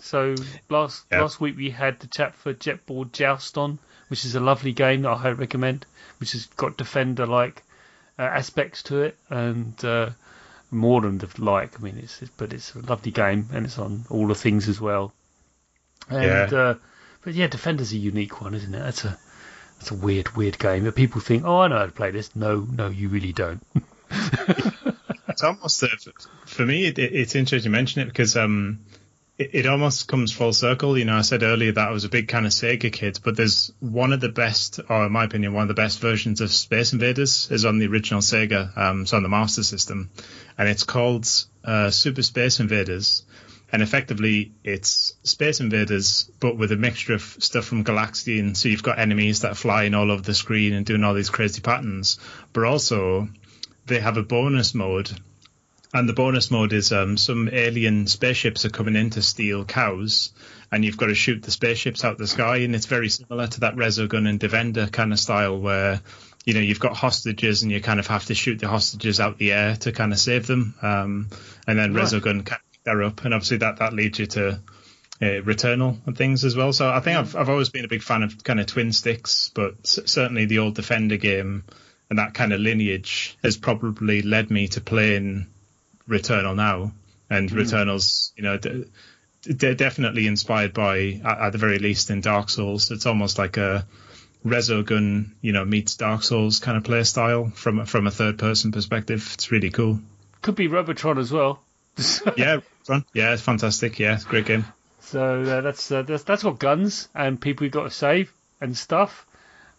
So last Yeah. last week we had the chat for Jetboard Joust on, which is a lovely game that I highly recommend, which has got Defender like uh, aspects to it and uh, more than the like. I mean, it's, it's but it's a lovely game and it's on all the things as well. And Yeah. uh, but yeah, Defender's a unique one, isn't it? That's a that's a weird weird game people think, oh, I know how to play this. No, no, you really don't. it's almost for me. It, it's interesting you mention it because um, it, it almost comes full circle. You know, I said earlier that I was a big kind of Sega kid, but there's one of the best, or in my opinion, one of the best versions of Space Invaders is on the original Sega. Um, it's on the Master System, and it's called uh, Super Space Invaders. And effectively, it's Space Invaders, but with a mixture of stuff from Galaxian. So you've got enemies that are flying all over the screen and doing all these crazy patterns, but also they have a bonus mode and the bonus mode is um, some alien spaceships are coming in to steal cows, and you've got to shoot the spaceships out the sky. And it's very similar to that Resogun and Defender kind of style, where you know you've got hostages and you kind of have to shoot the hostages out the air to kind of save them. Um, and then Right. Resogun can that up, and obviously that that leads you to uh, Returnal and things as well. So I think I've I've always been a big fan of kind of twin sticks, but certainly the old Defender game and that kind of lineage has probably led me to playing Returnal now, and Returnal's you know d- they're definitely inspired by, at, at the very least, in Dark Souls. It's almost like a Resogun, you know, meets Dark Souls kind of play style from from a third person perspective. It's really cool. Could be Robotron as well. Yeah, fun. Yeah, it's fantastic. Yeah, it's a great game. So uh, that's, uh, that's that's got guns and people you've got to save and stuff.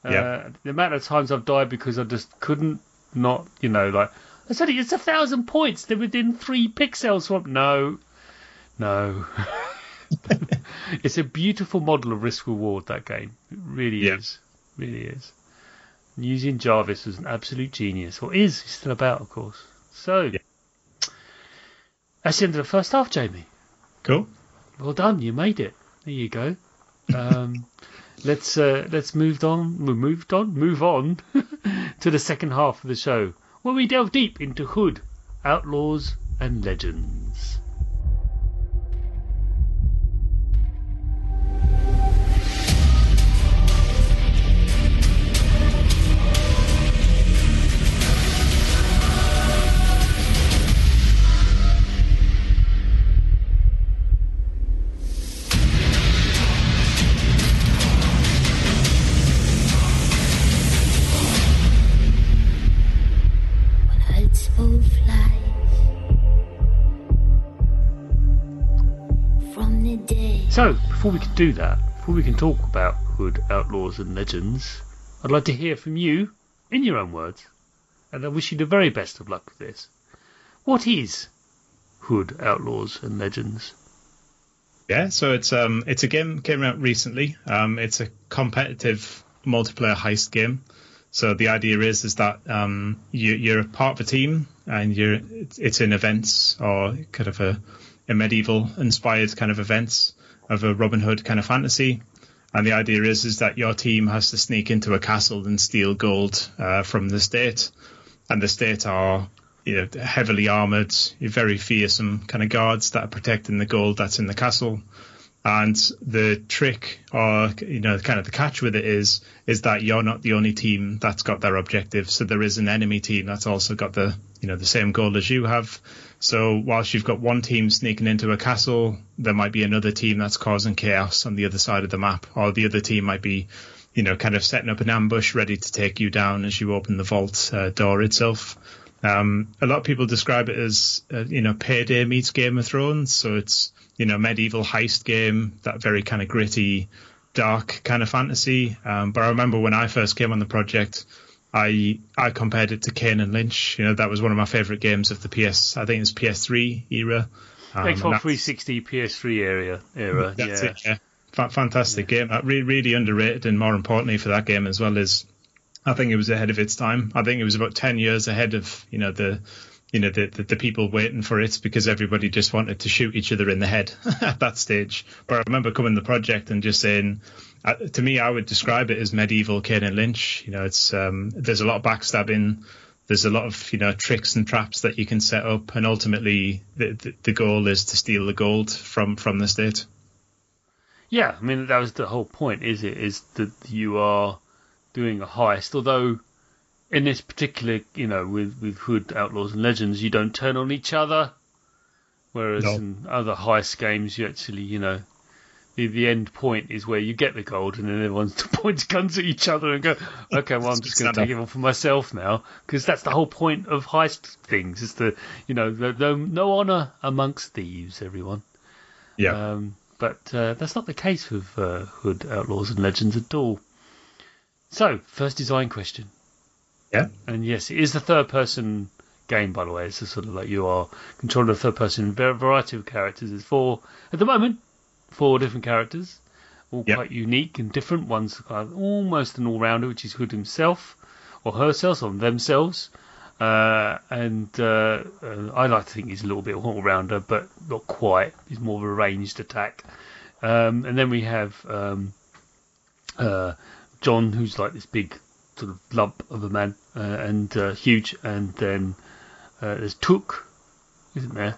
Uh, Yeah. The amount of times I've died because I just couldn't not, you know, like I said, it's a thousand points. They're within three pixels from. No, no. it's a beautiful model of risk reward. That game it really Yeah. is, really is. Eugene Jarvis was an absolute genius, or is he's still about, of course. So Yeah. That's the end of the first half, Jamie. Cool. Well done, you made it. There you go. Um, let's uh, let's move on. We moved on. Move on to the second half of the show, where we delve deep into Hood, outlaws, and legends. Before we can do that, before we can talk about Hood, outlaws, and legends, I'd like to hear from you in your own words, and I wish you the very best of luck with this. What is Hood, outlaws, and legends? Yeah, so it's um it's a game came out recently. Um, it's a competitive multiplayer heist game. So the idea is is that um you, you're a part of a team and you're it's in events or kind of a, a medieval inspired kind of events of a Robin Hood kind of fantasy. And the idea is is that your team has to sneak into a castle and steal gold uh, from the state, and the state are you know heavily armored, very fearsome kind of guards that are protecting the gold that's in the castle. And the trick, or you know, kind of the catch with it is, is that you're not the only team that's got their objective. So there is an enemy team that's also got the, you know, the same goal as you have. So whilst you've got one team sneaking into a castle, there might be another team that's causing chaos on the other side of the map, or the other team might be, you know, kind of setting up an ambush ready to take you down as you open the vault uh, door itself. Um, a lot of people describe it as, uh, you know, payday meets Game of Thrones. So it's, you know, medieval heist game, that very kind of gritty, dark kind of fantasy. Um, but I remember when I first came on the project, I I compared it to Kane and Lynch. You know, that was one of my favorite games of the PS. I think it's PS3 era. Um, Xbox 360, PS3 area era. that's yeah. it. Yeah, Fa- fantastic game. Uh, Re- really underrated, and more importantly for that game as well is, I think it was ahead of its time. I think it was about ten years ahead of you know the, you know the the, the people waiting for it because everybody just wanted to shoot each other in the head at that stage. But I remember coming to the project and just saying. Uh, to me, I would describe it as medieval Kane and Lynch. You know, it's um, there's a lot of backstabbing, there's a lot of you know tricks and traps that you can set up, and ultimately the the, the goal is to steal the gold from from the state. Yeah, I mean that was the whole point, is it? Is that you are doing a heist, although in this particular, you know, with with Hood Outlaws and Legends, you don't turn on each other, whereas No. in other heist games, you actually, you know, the the end point is where you get the gold, and then everyone's points guns at each other and go, okay, well I'm just going to take it all for myself now, because that's the whole point of heist things, is the, you know, the, the, no honor amongst thieves, everyone. Yeah. Um, but uh, that's not the case with uh, Hood Outlaws and Legends at all. So, first design question. Yeah. And yes, it is the third person game, by the way. It's a sort of like you are controlling a third person var- variety of characters. There's four, at the moment, four different characters, all Yeah. quite unique and different. One's almost an all rounder, which is Hood himself, or herself, or themselves. Uh, and uh, uh, I like to think he's a little bit all rounder, but not quite. He's more of a ranged attack. Um, and then we have um, uh, John, who's like this big sort of lump of a man uh, and uh, huge. And then uh, there's Tooke, isn't there?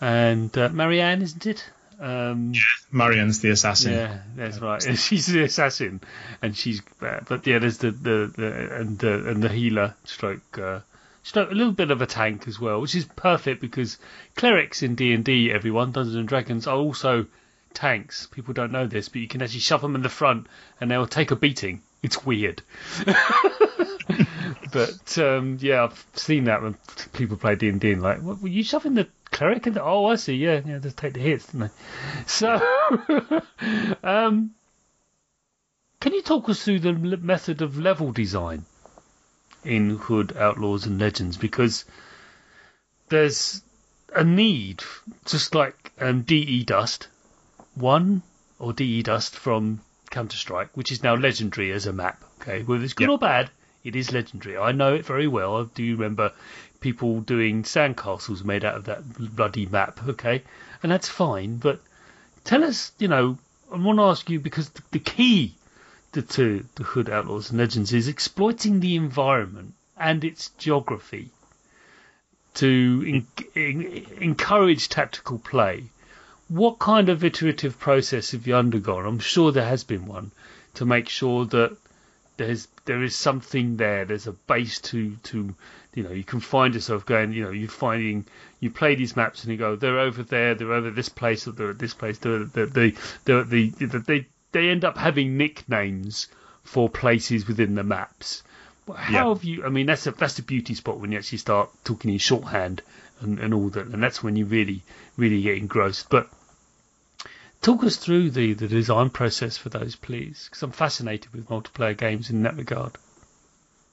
And uh, Marianne, isn't it? Um, Marianne's the assassin. yeah, that's right. She's the assassin, and she's. Uh, but yeah, there's the the, the and the and the healer stroke uh, stroke a little bit of a tank as well, which is perfect because clerics in D and D, everyone Dungeons and Dragons are also tanks. People don't know this, but you can actually shove them in the front and they'll take a beating. It's weird. but um, yeah, I've seen that when people play D and D and like, what, were you shoving the cleric in the? Oh, I see. Yeah, yeah, just take the hits, didn't they? So, um, can you talk us through the method of level design in Hood Outlaws and Legends? Because there's a need, just like um, DE Dust one or DE Dust from Counter Strike, which is now legendary as a map. Okay, whether it's good Yep. or bad, it is legendary. I know it very well. I do remember people doing sandcastles made out of that bloody map. Okay, and that's fine. But tell us, you know, I want to ask you because the, the key to, to the Hood Outlaws and Legends is exploiting the environment and its geography to en- en- encourage tactical play. What kind of iterative process have you undergone? I'm sure there has been one to make sure that there's there is something there. There's a base to to you know you can find yourself going. You know you're finding you play these maps and you go they're over there, they're over this place, or they're at this place. They're, they're, they they they they they they end up having nicknames for places within the maps. How Yeah. have you? I mean, that's a that's the beauty spot when you actually start talking in shorthand and, and all that, and that's when you really really get engrossed. But talk us through the the design process for those, please, because I'm fascinated with multiplayer games in that regard.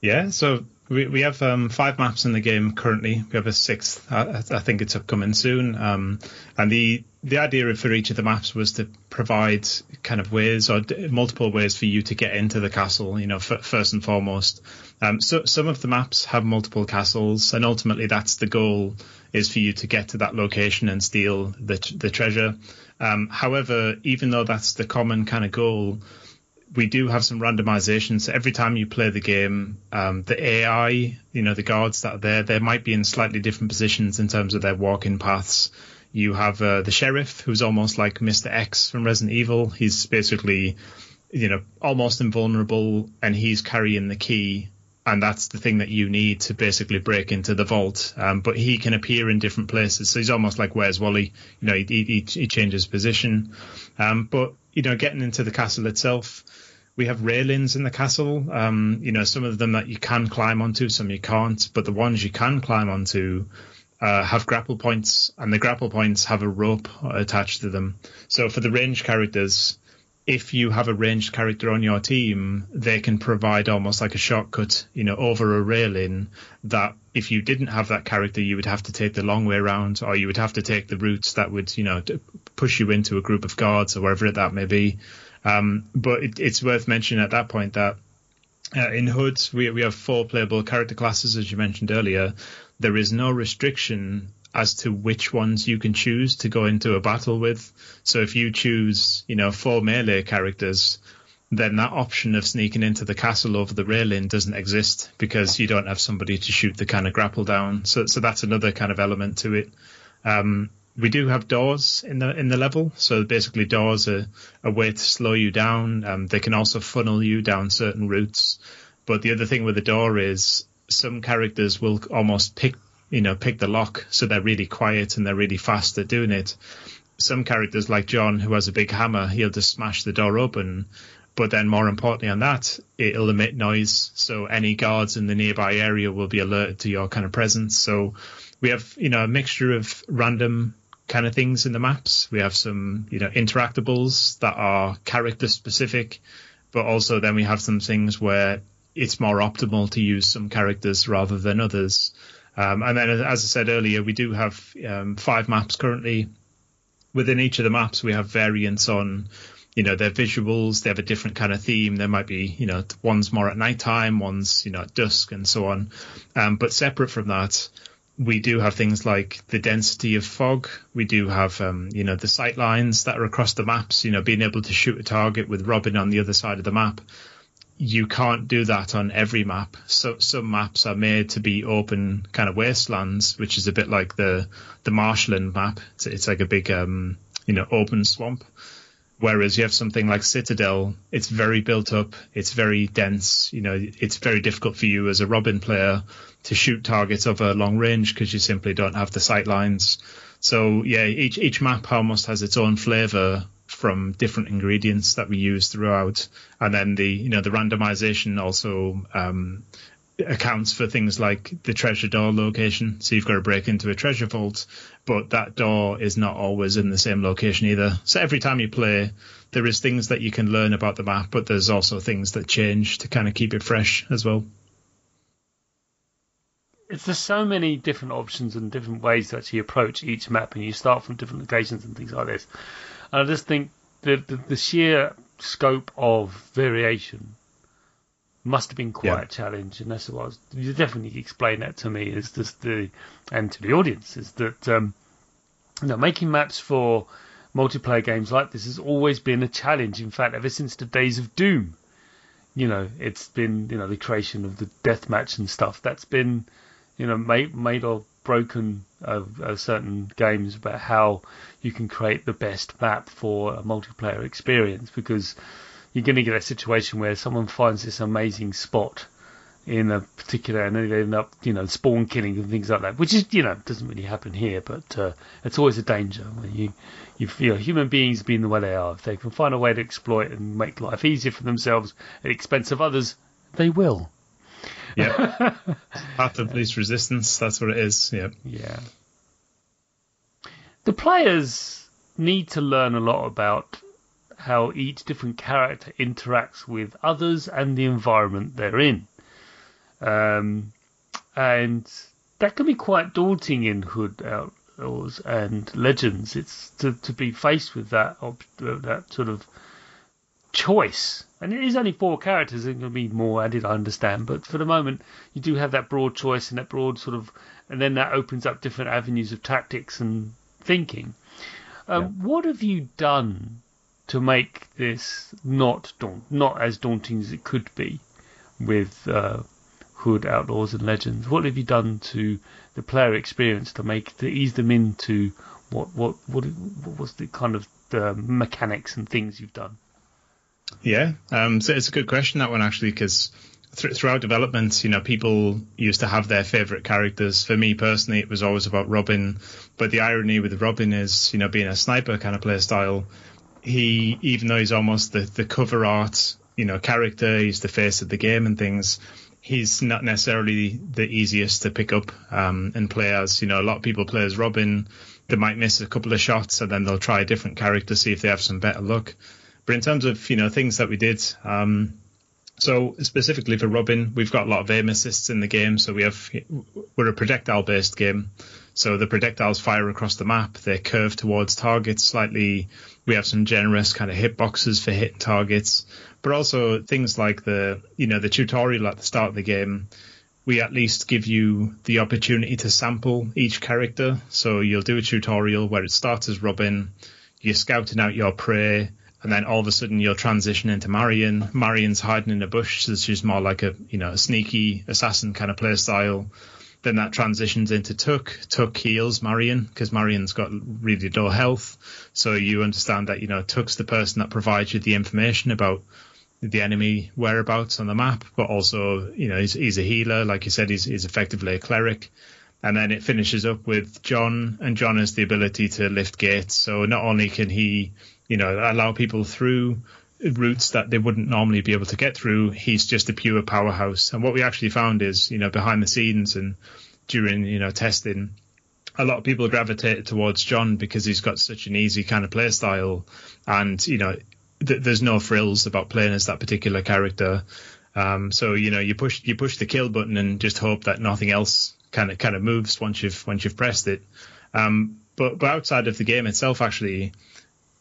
Yeah, so we we have um, five maps in the game currently. We have a sixth. I, I think it's upcoming soon. Um, and the the idea for each of the maps was to provide kind of ways or d- multiple ways for you to get into the castle. You know, f- first and foremost. Um, so some of the maps have multiple castles, and ultimately that's the goal is for you to get to that location and steal the the treasure. Um, however, even though that's the common kind of goal, we do have some randomization. So every time you play the game, um, the AI, you know, the guards that are there, they might be in slightly different positions in terms of their walking paths. You have uh, the sheriff, who's almost like Mr. X from Resident Evil. He's basically, you know, almost invulnerable, and he's carrying the key, and that's the thing that you need to basically break into the vault. Um, but he can appear in different places, so he's almost like Where's Wally? You know, he, he, he changes position. Um, but you know, getting into the castle itself, we have railings in the castle. Um, you know, some of them that you can climb onto, some you can't. But the ones you can climb onto uh, have grapple points, and the grapple points have a rope attached to them. So for the ranged characters, if you have a ranged character on your team, they can provide almost like a shortcut, you know, over a railing that if you didn't have that character, you would have to take the long way around, or you would have to take the routes that would, you know, push you into a group of guards or wherever that may be. Um, but it, it's worth mentioning at that point that uh, in Hood, we, we have four playable character classes, as you mentioned earlier. There is no restriction as to which ones you can choose to go into a battle with. So if you choose, you know, four melee characters, then that option of sneaking into the castle over the railing doesn't exist because you don't have somebody to shoot the kind of grapple down. So, so that's another kind of element to it. Um, we do have doors in the in the level, so basically doors are a way to slow you down. Um, they can also funnel you down certain routes. But the other thing with the door is some characters will almost pick you know pick the lock, so they're really quiet and they're really fast at doing it. Some characters like John, who has a big hammer, he'll just smash the door open. But then, more importantly, on that, it'll emit noise, so any guards in the nearby area will be alerted to your kind of presence. So we have you know a mixture of random kind of things in the maps. We have some, you know, interactables that are character specific, but also then we have some things where it's more optimal to use some characters rather than others. Um, and then, as I said earlier, we do have um, five maps currently. Within each of the maps, we have variants on, you know, their visuals. They have a different kind of theme. There might be, you know, one's more at nighttime, one's, you know, at dusk, and so on. Um, but separate from that, we do have things like the density of fog. We do have, um, you know, the sight lines that are across the maps. You know, being able to shoot a target with Robin on the other side of the map. You can't do that on every map. So some maps are made to be open kind of wastelands, which is a bit like the the marshland map. It's, it's like a big, um, you know, open swamp. Whereas you have something like Citadel, it's very built up, it's very dense. You know, it's very difficult for you as a Robin player to shoot targets over long range because you simply don't have the sight lines. So yeah, each each map almost has its own flavor from different ingredients that we use throughout, and then the you know the randomization also um, accounts for things like the treasure door location. So you've got to break into a treasure vault, but that door is not always in the same location either. So every time you play, there is things that you can learn about the map, but there's also things that change to kind of keep it fresh as well. It's there's so many different options and different ways to actually approach each map, and you start from different locations and things like this. And I just think the, the, the sheer scope of variation must have been quite Yeah. a challenge, and that's what I was, you definitely explain that to me is just the and to the audience is that um, you know making maps for multiplayer games like this has always been a challenge. In fact, ever since the days of Doom, you know, it's been you know the creation of the deathmatch and stuff that's been you know made made or broken of, certain games about how you can create the best map for a multiplayer experience because you're going to get a situation where someone finds this amazing spot in a particular and they end up you know spawn killing and things like that which is you know doesn't really happen here but uh, it's always a danger when you you feel human beings being the way they are. If they can find a way to exploit and make life easier for themselves at the expense of others they will Yeah, path of least resistance. That's what it is. Yeah. Yeah. The players need to learn a lot about how each different character interacts with others and the environment they're in. Um, and that can be quite daunting in Hood Outlaws and Legends. It's to, to be faced with that uh, that sort of choice. And it is only four characters, there's going to be more added, I understand. But for the moment, you do have that broad choice and that broad sort of, and then that opens up different avenues of tactics and thinking. Um, What have you done to make this not daunt, not as daunting as it could be with uh, Hood Outlaws and Legends? What have you done to the player experience to make to ease them into what what what, what was the kind of the mechanics and things you've done? Yeah, um, so it's a good question that one actually because th- throughout development, you know, people used to have their favorite characters. For me personally, it was always about Robin. But the irony with Robin is, you know, being a sniper kind of play style, he even though he's almost the the cover art, you know, character, he's the face of the game and things. He's not necessarily the easiest to pick up um, and play as. You know, a lot of people play as Robin. They might miss a couple of shots and then they'll try a different character, see if they have some better luck. But in terms of you know things that we did, um, so specifically for Robin, we've got a lot of aim assists in the game. So we have we're a projectile based game. So the projectiles fire across the map. They curve towards targets slightly. We have some generous kind of hitboxes for hitting targets, but also things like the you know the tutorial at the start of the game. We at least give you the opportunity to sample each character. So you'll do a tutorial where it starts as Robin. You're scouting out your prey and then all of a sudden you'll transition into Marion. Marion's hiding in a bush, so she's more like a you know a sneaky assassin kind of play style. Then that transitions into Tuck. Tuck heals Marion because Marion's got really low health, so you understand that you know Tuck's the person that provides you the information about the enemy whereabouts on the map, but also you know he's, he's a healer, like you said, he's, he's effectively a cleric. And then it finishes up with John, and John has the ability to lift gates. So not only can he you know, allow people through routes that they wouldn't normally be able to get through. He's just a pure powerhouse. And what we actually found is, you know, behind the scenes and during, you know, testing, a lot of people gravitated towards John because he's got such an easy kind of play style. And, you know, th- there's no frills about playing as that particular character. Um, so, you know, you push, you push the kill button and just hope that nothing else kind of, kind of moves once you've, once you've pressed it. Um, but, but outside of the game itself, actually,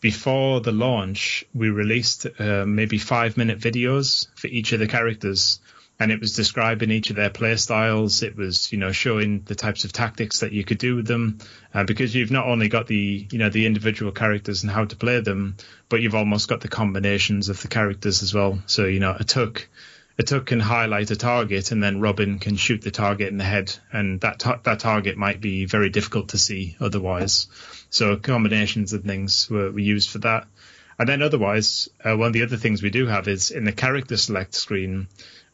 before the launch, we released uh, maybe five minute videos for each of the characters, and it was describing each of their play styles. It was, you know, showing the types of tactics that you could do with them, uh, because you've not only got the, you know, the individual characters and how to play them, but you've almost got the combinations of the characters as well. So, you know, a Tuck, a Tuck can highlight a target, and then Robin can shoot the target in the head, and that ta- that target might be very difficult to see otherwise. So combinations of things were, were used for that. And then otherwise, uh, one of the other things we do have is in the character select screen,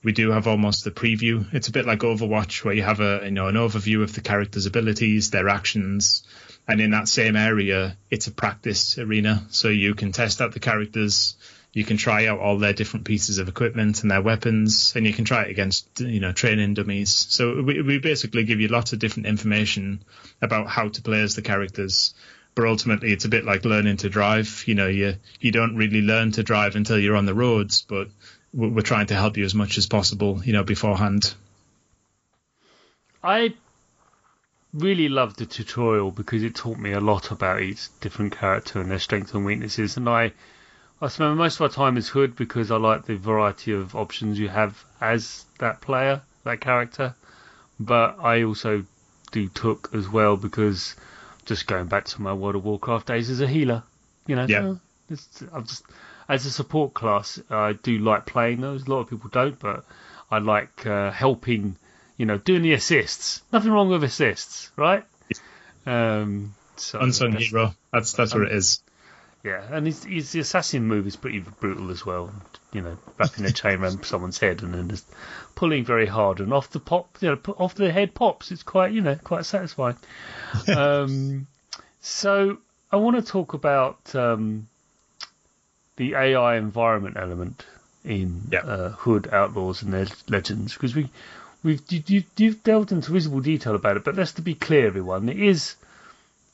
we do have almost a preview. It's a bit like Overwatch where you have a you know an overview of the character's abilities, their actions, and in that same area, it's a practice arena, so you can test out the characters. You can try out all their different pieces of equipment and their weapons, and you can try it against you know training dummies. So we, we basically give you lots of different information about how to play as the characters. But ultimately, it's a bit like learning to drive. You know, you you don't really learn to drive until you're on the roads, but we're trying to help you as much as possible. You know, beforehand. I really loved the tutorial because it taught me a lot about each different character and their strengths and weaknesses. And I, I spend most of my time as Hood because I like the variety of options you have as that player, that character. But I also do Tooke as well because just going back to my World of Warcraft days as a healer, you know, Yeah. uh, it's, I'm just as a support class, I do like playing those. A lot of people don't, but I like uh, helping you know, doing the assists. Nothing wrong with assists, right? Um, so Unsung that's- hero. That's that's what it is. Yeah, and his, his the assassin move is pretty brutal as well. You know, wrapping a chain around someone's head and then just pulling very hard and off the pop, you know, off the head pops. It's quite, you know, quite satisfying. um, so I want to talk about um, the AI environment element in uh, Hood Outlaws and their Legends because we we've you, you've delved into visible detail about it, but let's to be clear, everyone, it is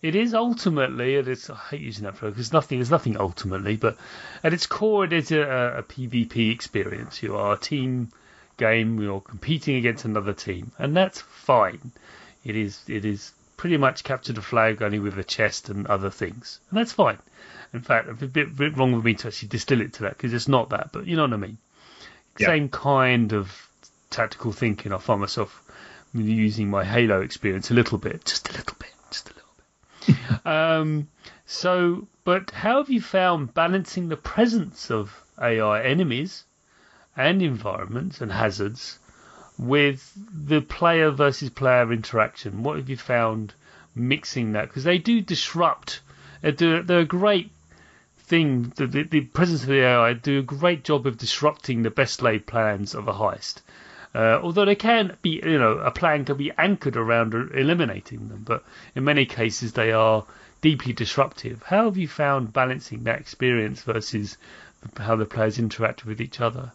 it is ultimately, and it's I hate using that phrase because nothing there's nothing ultimately, but at its core, it is a, a PvP experience. You are a team game. You're competing against another team, and that's fine. It is it is pretty much capture the flag only with a chest and other things, and that's fine. In fact, it's a bit, bit wrong with me to actually distill it to that because it's not that, but you know what I mean. Yeah. Same kind of tactical thinking. I find myself using my Halo experience a little bit, just a little bit, just a little bit. um, so, but how have you found balancing the presence of AI enemies and environments and hazards with the player versus player interaction? What have you found mixing that? Because they do disrupt. They're, do- they're a great thing. The, the, the presence of the AI do a great job of disrupting the best laid plans of a heist. Uh, although they can be, you know, a plan can be anchored around eliminating them, but in many cases they are deeply disruptive. How have you found balancing that experience versus how the players interact with each other?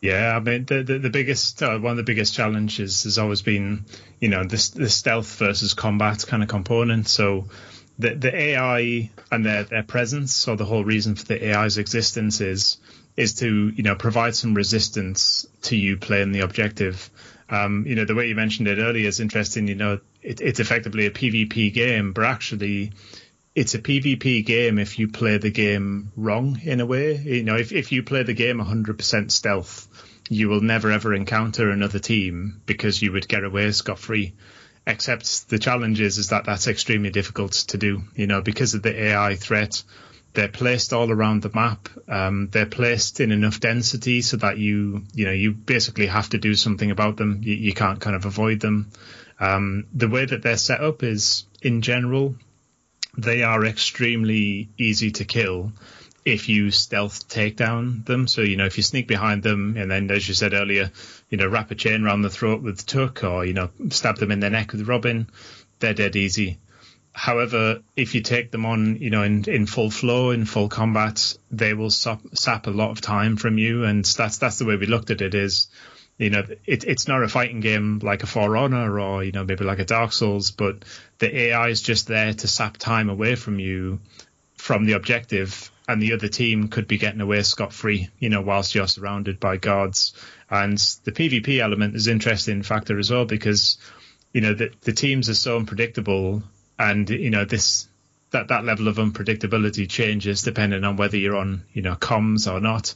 Yeah, I mean the the, the biggest uh, one of the biggest challenges has always been you know this the stealth versus combat kind of component. So the the AI and their their presence or the whole reason for the AI's existence is is to you know provide some resistance to you playing the objective. Um, you know the way you mentioned it earlier is interesting. You know it, it's effectively a PvP game, but actually it's a PvP game if you play the game wrong in a way. You know, if, if you play the game 100% stealth, you will never ever encounter another team because you would get away scot free. Except the challenge is, is that that's extremely difficult to do, you know, because of the AI threat. They're placed all around the map. Um, they're placed in enough density so that you, you know, you basically have to do something about them. You, you can't kind of avoid them. Um, the way that they're set up is, in general, they are extremely easy to kill if you stealth take down them. So, you know, if you sneak behind them and then, as you said earlier, you know, wrap a chain around the throat with Tuck or, you know, stab them in the neck with Robin, they're dead easy. However, if you take them on, you know, in, in full flow, in full combat, they will sap, sap a lot of time from you. And that's, that's the way we looked at it is, you know, it, it's not a fighting game like a For Honor or, you know, maybe like a Dark Souls, but the AI is just there to sap time away from you from the objective and the other team could be getting away scot free, you know, whilst you're surrounded by guards. And the PvP element is interesting factor as well because, you know, the, the teams are so unpredictable and, you know, this, that, that level of unpredictability changes depending on whether you're on, you know, comms or not.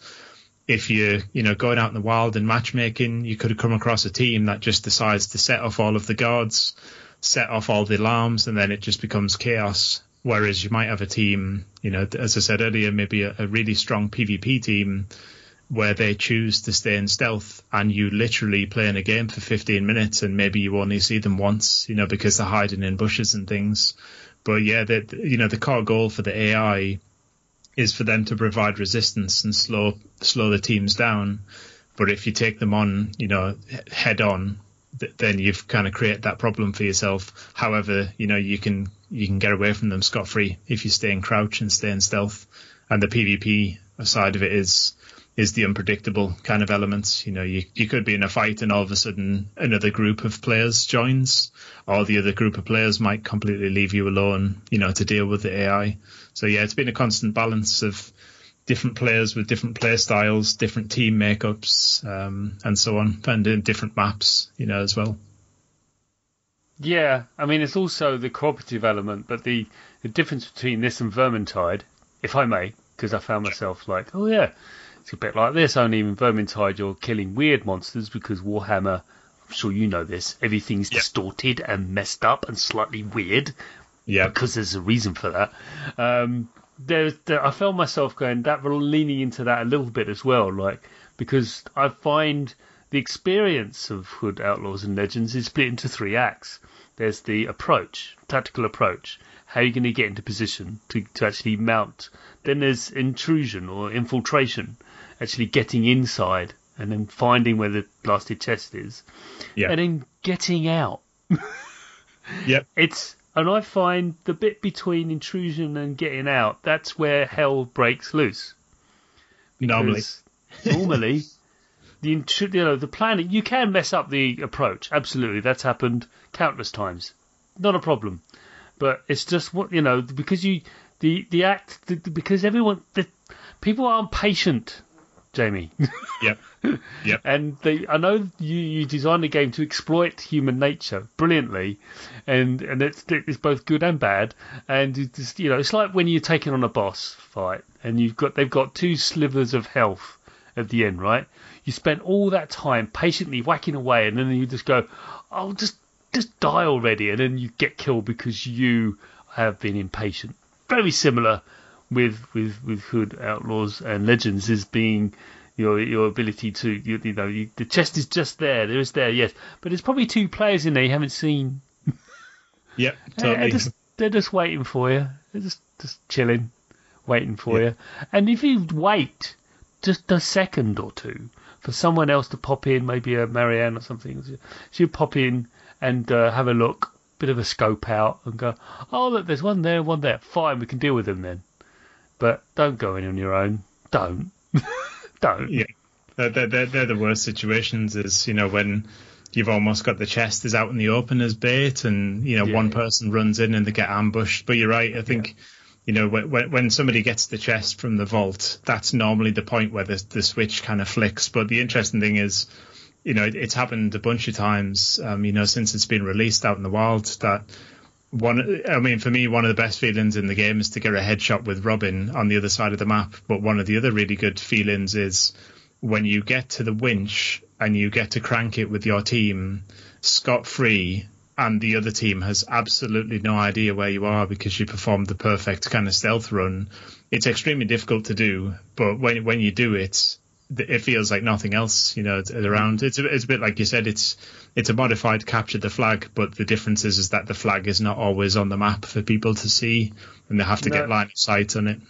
If you're, you know, going out in the wild and matchmaking, you could have come across a team that just decides to set off all of the guards, set off all the alarms, and then it just becomes chaos. Whereas you might have a team, you know, as I said earlier, maybe a, a really strong PvP team where they choose to stay in stealth and you literally play in a game for 15 minutes and maybe you only see them once, you know, because they're hiding in bushes and things. But yeah, the, you know, the core goal for the AI is for them to provide resistance and slow slow the teams down. But if you take them on, you know, head on, th- then you've kind of created that problem for yourself. However, you know, you can you can get away from them scot free if you stay in crouch and stay in stealth. And the PvP side of it is is the unpredictable kind of elements. You know, you you could be in a fight and all of a sudden another group of players joins, or the other group of players might completely leave you alone. You know, to deal with the AI. So yeah, it's been a constant balance of different players with different play styles, different team makeups, um, and so on, and in different maps. You know, as well. Yeah, I mean, it's also the cooperative element, but the, the difference between this and Vermintide, if I may, because I found myself like, oh yeah, it's a bit like this, only in Vermintide you're killing weird monsters because Warhammer, I'm sure you know this, everything's Yeah. distorted and messed up and slightly weird Yeah, because there's a reason for that. Um, there's, there, I found myself going that leaning into that a little bit as well, like because I find the experience of Hood Outlaws and Legends is split into three acts. There's the approach, tactical approach, how you're going to get into position to, to actually mount. Then there's intrusion or infiltration, actually getting inside and then finding where the blasted chest is, yeah, and then getting out yep, it's and I find the bit between intrusion and getting out that's where hell breaks loose. normally. Normally, the intru- you know the planning you can mess up the approach. Absolutely, that's happened countless times. Not a problem, but it's just what you know because you the the act the, because everyone the people aren't patient, Jamie. Yep, yep, And they, I know you, you designed the game to exploit human nature brilliantly, and and it's, it's both good and bad. And it's just, you know, it's like when you're taking on a boss fight, and you've got they've got two slivers of health at the end, right? You spent all that time patiently whacking away, and then you just go, "I'll "Oh, just just die already," and then you get killed because you have been impatient. Very similar with with with Hood Outlaws and Legends is being your your ability to you, you know you, the chest is just there there is there yes. But there's probably two players in there you haven't seen. Yep, they're totally. just they're just waiting for you. They're just just chilling waiting for Yeah. you. And if you wait just a second or two for someone else to pop in maybe a Marianne or something she'll pop in and uh, have a look bit of a scope out and go oh look there's one there one there. Fine we can deal with them then but don't go in on your own don't don't Yeah, they're, they're, they're, the worst situations. Is you know when you've almost got the chest is out in the open as bait, and you know Yeah, one yeah. person runs in and they get ambushed. But you're right. I think you know when when- when somebody gets the chest from the vault, that's normally the point where the the switch kind of flicks. But the interesting thing is. You know, it, it's happened a bunch of times. Um, you know, since it's been released out in the wild, that one I mean for me one of the best feelings in the game is to get a headshot with Robin on the other side of the map. But one of the other really good feelings is when you get to the winch and you get to crank it with your team scot free and the other team has absolutely no idea where you are because you performed the perfect kind of stealth run it's extremely difficult to do. But when when you do it it feels like nothing else, you know, around. It's a, it's a bit like you said. It's it's a modified capture the flag, but the difference is is that the flag is not always on the map for people to see, and they have to No. get line of sight on it.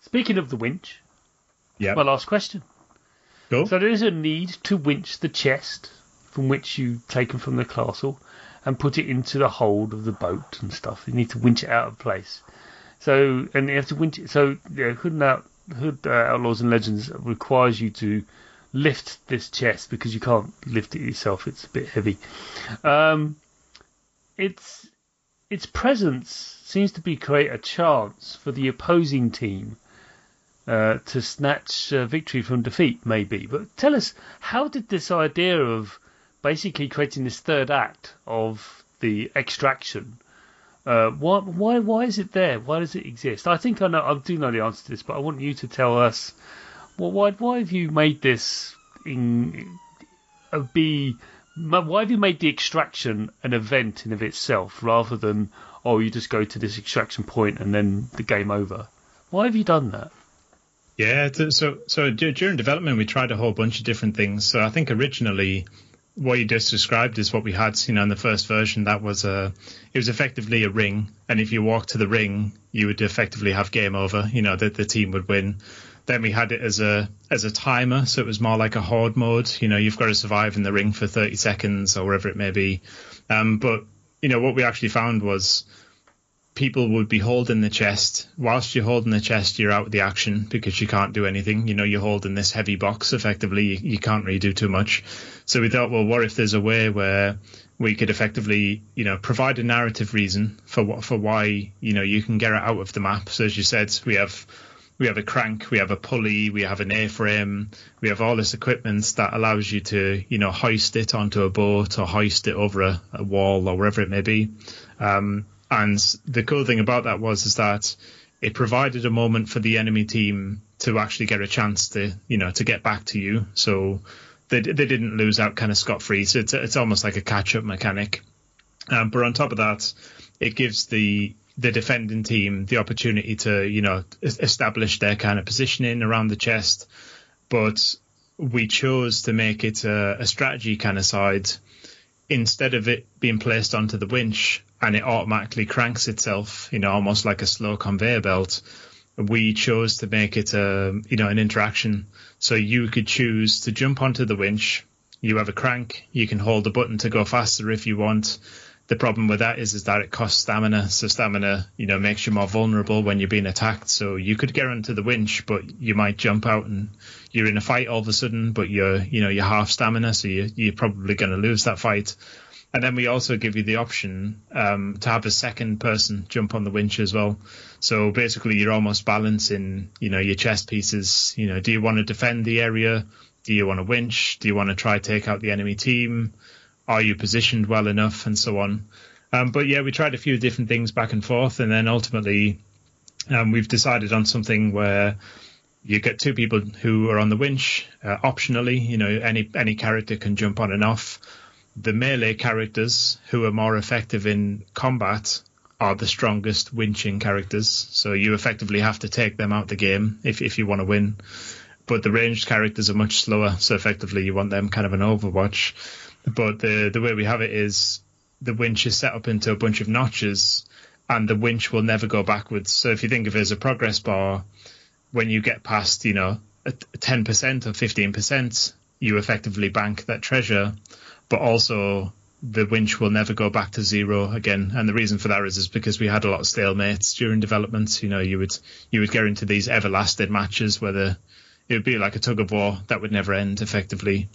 Speaking of the winch, Yeah, my last question. cool. So there is a need to winch the chest from which you've taken from the castle and put it into the hold of the boat and stuff. You need to winch it out of place. So and you have to winch it. So yeah, and Out, Hood uh, Outlaws and Legends requires you to lift this chest because you can't lift it yourself. It's a bit heavy. Um, its its presence seems to be create a chance for the opposing team uh, to snatch uh, victory from defeat, maybe. But tell us, how did this idea of basically creating this third act of the extraction? Uh, why, why, why is it there? Why does it exist? I think I know. I do know the answer to this, but I want you to tell us. Well, why, why have you made this in uh, be? Why have you made the extraction an event in of itself rather than oh you just go to this extraction point and then the game over? Why have you done that? Yeah, so so during development we tried a whole bunch of different things. So I think originally what you just described is what we had, know, in the first version. That was a, it was effectively a ring, and if you walk to the ring, you would effectively have game over. You know, that the team would win. Then we had it as a as a timer, so it was more like a horde mode. You know, you've got to survive in the ring for 30 seconds or wherever it may be. Um, but you know, what we actually found was people would be holding the chest. Whilst you're holding the chest, you're out of the action because you can't do anything. You know, you're holding this heavy box effectively. You, you can't really do too much. So we thought, well, what if there's a way where we could effectively, you know, provide a narrative reason for what for why you know you can get it out of the map. So as you said, we have we have a crank, we have a pulley, we have an A-frame, we have all this equipment that allows you to, you know, hoist it onto a boat or hoist it over a, a wall or wherever it may be. Um, and the cool thing about that was is that it provided a moment for the enemy team to actually get a chance to, you know, to get back to you. So they they didn't lose out kind of scot free. So it's it's almost like a catch up mechanic. Um, but on top of that, it gives the the defending team the opportunity to, you know, establish their kind of positioning around the chest. But we chose to make it a, a strategy kind of side instead of it being placed onto the winch and it automatically cranks itself, you know, almost like a slow conveyor belt. We chose to make it a, you know, an interaction. So you could choose to jump onto the winch. You have a crank. You can hold the button to go faster if you want. The problem with that is, is that it costs stamina. So stamina, you know, makes you more vulnerable when you're being attacked. So you could get onto the winch, but you might jump out and you're in a fight all of a sudden, but you're, you know, you're half stamina. So you, you're probably going to lose that fight. And then we also give you the option um, to have a second person jump on the winch as well. So basically, you're almost balancing, you know, your chest pieces. You know, do you want to defend the area? Do you want to winch? Do you want to try take out the enemy team? Are you positioned well enough, and so on? Um, but yeah, we tried a few different things back and forth, and then ultimately, um, we've decided on something where you get two people who are on the winch uh, optionally. You know, any any character can jump on and off the melee characters who are more effective in combat are the strongest winching characters. So you effectively have to take them out the game if if you want to win. But the ranged characters are much slower, so effectively you want them kind of an Overwatch. But the the way we have it is the winch is set up into a bunch of notches, and the winch will never go backwards. So if you think of it as a progress bar, when you get past you know ten percent or fifteen percent, you effectively bank that treasure but also the winch will never go back to zero again. And the reason for that is, is because we had a lot of stalemates during development. You know, you would you would get into these everlasting matches where the it would be like a tug of war that would never end effectively.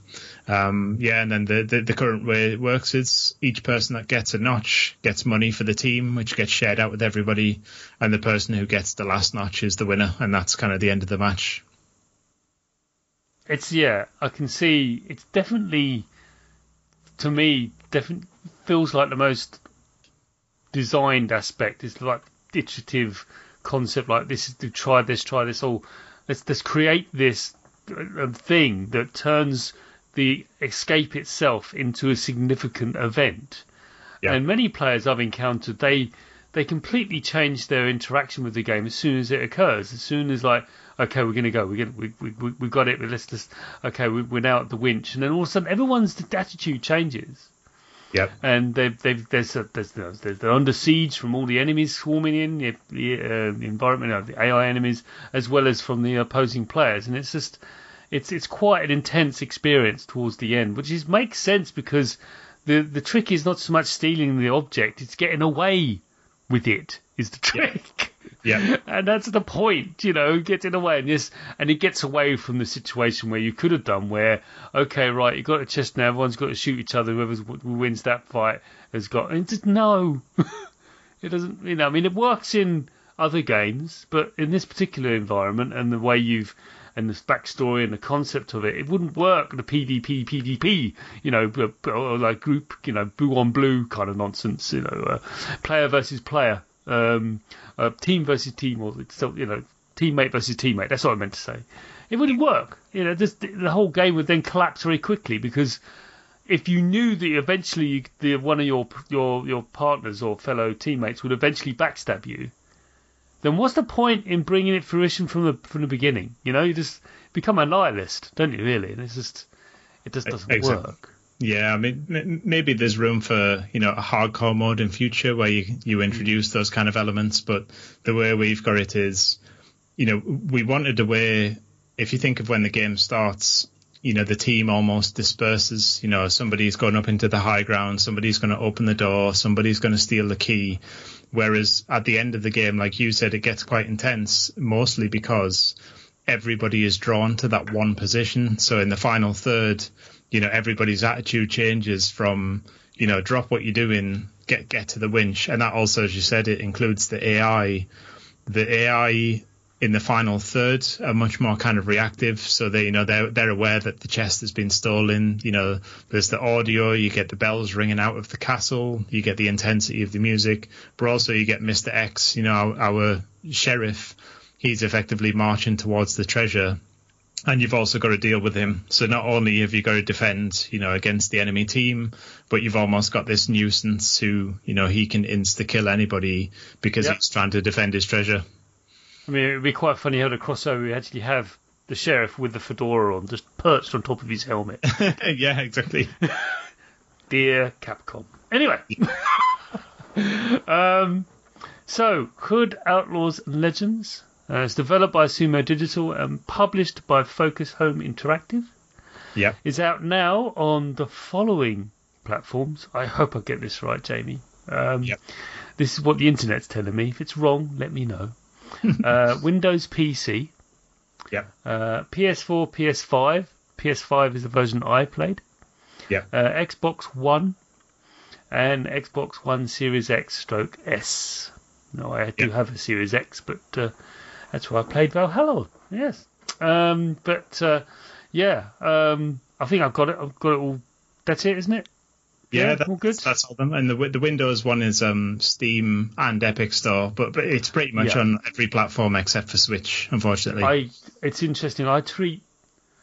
Um, yeah, and then the, the, the current way it works is each person that gets a notch gets money for the team, which gets shared out with everybody, and the person who gets the last notch is the winner, and that's kind of the end of the match. It's yeah, I can see it's definitely to me definitely feels like the most designed aspect. It's like iterative concept, like this is to try this, try this. All let's let's create this uh, thing that turns the escape itself into a significant event. Yeah. And many players I've encountered, they they completely change their interaction with the game as soon as it occurs. As soon as like okay, we're going to go. We're going we, we, we got it. Let's just, okay, we, we're now at the winch. And then all of a sudden, everyone's attitude changes. Yep. And they've, they've, there's, a, there's, there's, they're under siege from all the enemies swarming in, the, uh, the environment, the AI enemies, as well as from the opposing players. And it's just, it's, it's quite an intense experience towards the end, which is, makes sense because the, the trick is not so much stealing the object, it's getting away with it, is the trick. Yeah. and that's the point, you know, gets in away and this and it gets away from the situation where you could have done where, okay, right, you've got a chest now, everyone's got to shoot each other, whoever wins that fight has got and just no. it doesn't you know, I mean it works in other games, but in this particular environment and the way you've and the backstory and the concept of it, it wouldn't work. The PvP, PvP, you know, like group, you know, blue on blue kind of nonsense, you know, uh, player versus player um, uh, team versus team, or you know, teammate versus teammate. That's what I meant to say. It wouldn't work. You know, just, the whole game would then collapse very quickly because if you knew that eventually the one of your your your partners or fellow teammates would eventually backstab you, then what's the point in bringing it fruition from the from the beginning? You know, you just become a nihilist, don't you? Really, and it's just it just doesn't exactly. work. Yeah, I mean, maybe there's room for you know a hardcore mode in future where you you mm. introduce those kind of elements, but the way we've got it is, you know, we wanted a way. If you think of when the game starts, you know, the team almost disperses. You know, somebody's going up into the high ground, somebody's going to open the door, somebody's going to steal the key. Whereas at the end of the game, like you said, it gets quite intense, mostly because everybody is drawn to that one position. So in the final third, you know, everybody's attitude changes from, you know, drop what you're doing, get get to the winch. And that also, as you said, it includes the AI. The AI in the final third are much more kind of reactive. So they, you know, they're they're aware that the chest has been stolen. You know, there's the audio, you get the bells ringing out of the castle, you get the intensity of the music, but also you get Mr. X, you know, our, our sheriff. He's effectively marching towards the treasure and you've also got to deal with him. So not only have you got to defend, you know, against the enemy team, but you've almost got this nuisance who, you know, he can insta kill anybody because Yep. he's trying to defend his treasure. I mean, it would be quite funny how the crossover we actually have the sheriff with the fedora on, just perched on top of his helmet. yeah, exactly. Dear Capcom. Anyway, um, so Hood Outlaws and Legends uh, is developed by Sumo Digital and published by Focus Home Interactive. Yeah. Is out now on the following platforms. I hope I get this right, Jamie. Um, Yep. This is what the internet's telling me. If it's wrong, let me know. Uh, Windows PC, Yeah. uh, PS4, PS5. PS5 is the version I played. Yeah. Uh, Xbox One and Xbox One Series X stroke S. No, I do Yeah. have a Series X, but uh, that's where I played Valhalla. Yes. Um, but uh, yeah, um, I think I've got it. I've got it all. That's it, isn't it? Yeah, all good? that's all them. And the the Windows one is um, Steam and Epic Store, but but it's pretty much Yeah. on every platform except for Switch, unfortunately. I. It's interesting. I treat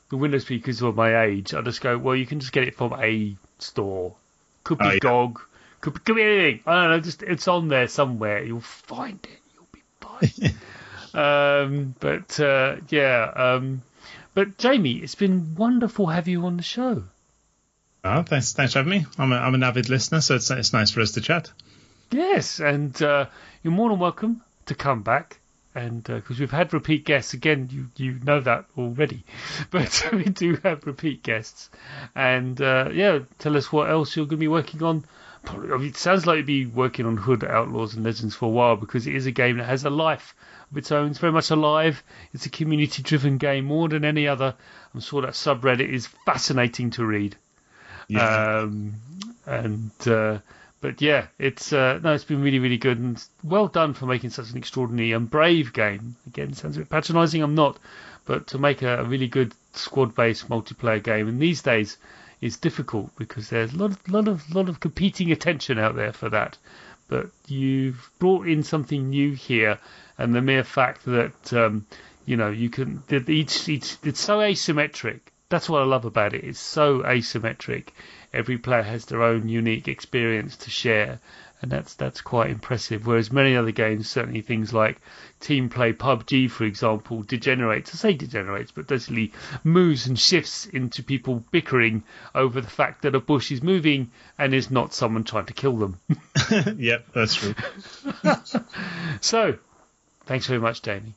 the Windows speakers of my age. I just go, well, you can just get it from a store. Could be Oh, yeah. GOG. Could be, could be anything. I don't know. Just it's on there somewhere. You'll find it. You'll be fine. um, but uh, yeah. Um, but Jamie, it's been wonderful have you on the show. Oh, thanks, thanks for having me. I'm, a, I'm an avid listener, so it's it's nice for us to chat. Yes, and uh, you're more than welcome to come back. And because we've had repeat guests again, you you know that already, but we do have repeat guests. And uh, yeah, tell us what else you're going to be working on. Probably, I mean, it sounds like you'll be working on Hood Outlaws and Legends for a while because it is a game that has a life of its own. It's very much alive. It's a community-driven game more than any other. I'm sure that subreddit is fascinating to read. Yeah. Um, and uh, but yeah, it's uh, no, it's been really really good and well done for making such an extraordinary and brave game. Again, sounds a bit patronising. I'm not, but to make a, a really good squad-based multiplayer game in these days is difficult because there's a lot of lot of lot of competing attention out there for that. But you've brought in something new here, and the mere fact that um, you know you can that each each it's so asymmetric. That's what I love about it. It's so asymmetric. Every player has their own unique experience to share, and that's that's quite impressive. Whereas many other games, certainly things like team play PUBG, for example, degenerates. I say degenerates, but basically moves and shifts into people bickering over the fact that a bush is moving and is not someone trying to kill them. yep, that's true. so, thanks very much, Danny.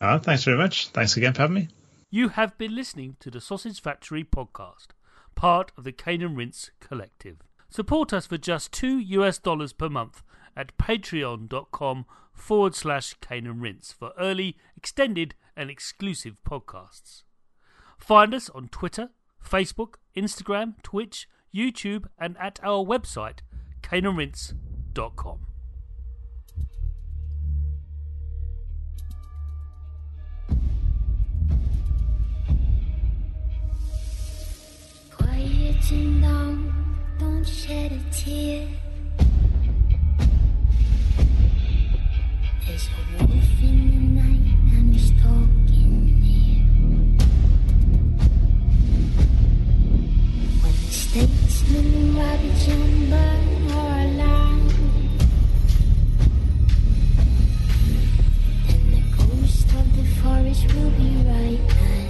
Oh, uh, thanks very much. Thanks again for having me. You have been listening to the Sausage Factory podcast, part of the Cane and Rinse Collective. Support us for just two US dollars per month at patreon.com forward slash Cane and Rinse for early, extended, and exclusive podcasts. Find us on Twitter, Facebook, Instagram, Twitch, YouTube, and at our website, caneandrinse.com. Don't shed a tear. There's a wolf in the night talking near. When the then the ghost of the forest will be right at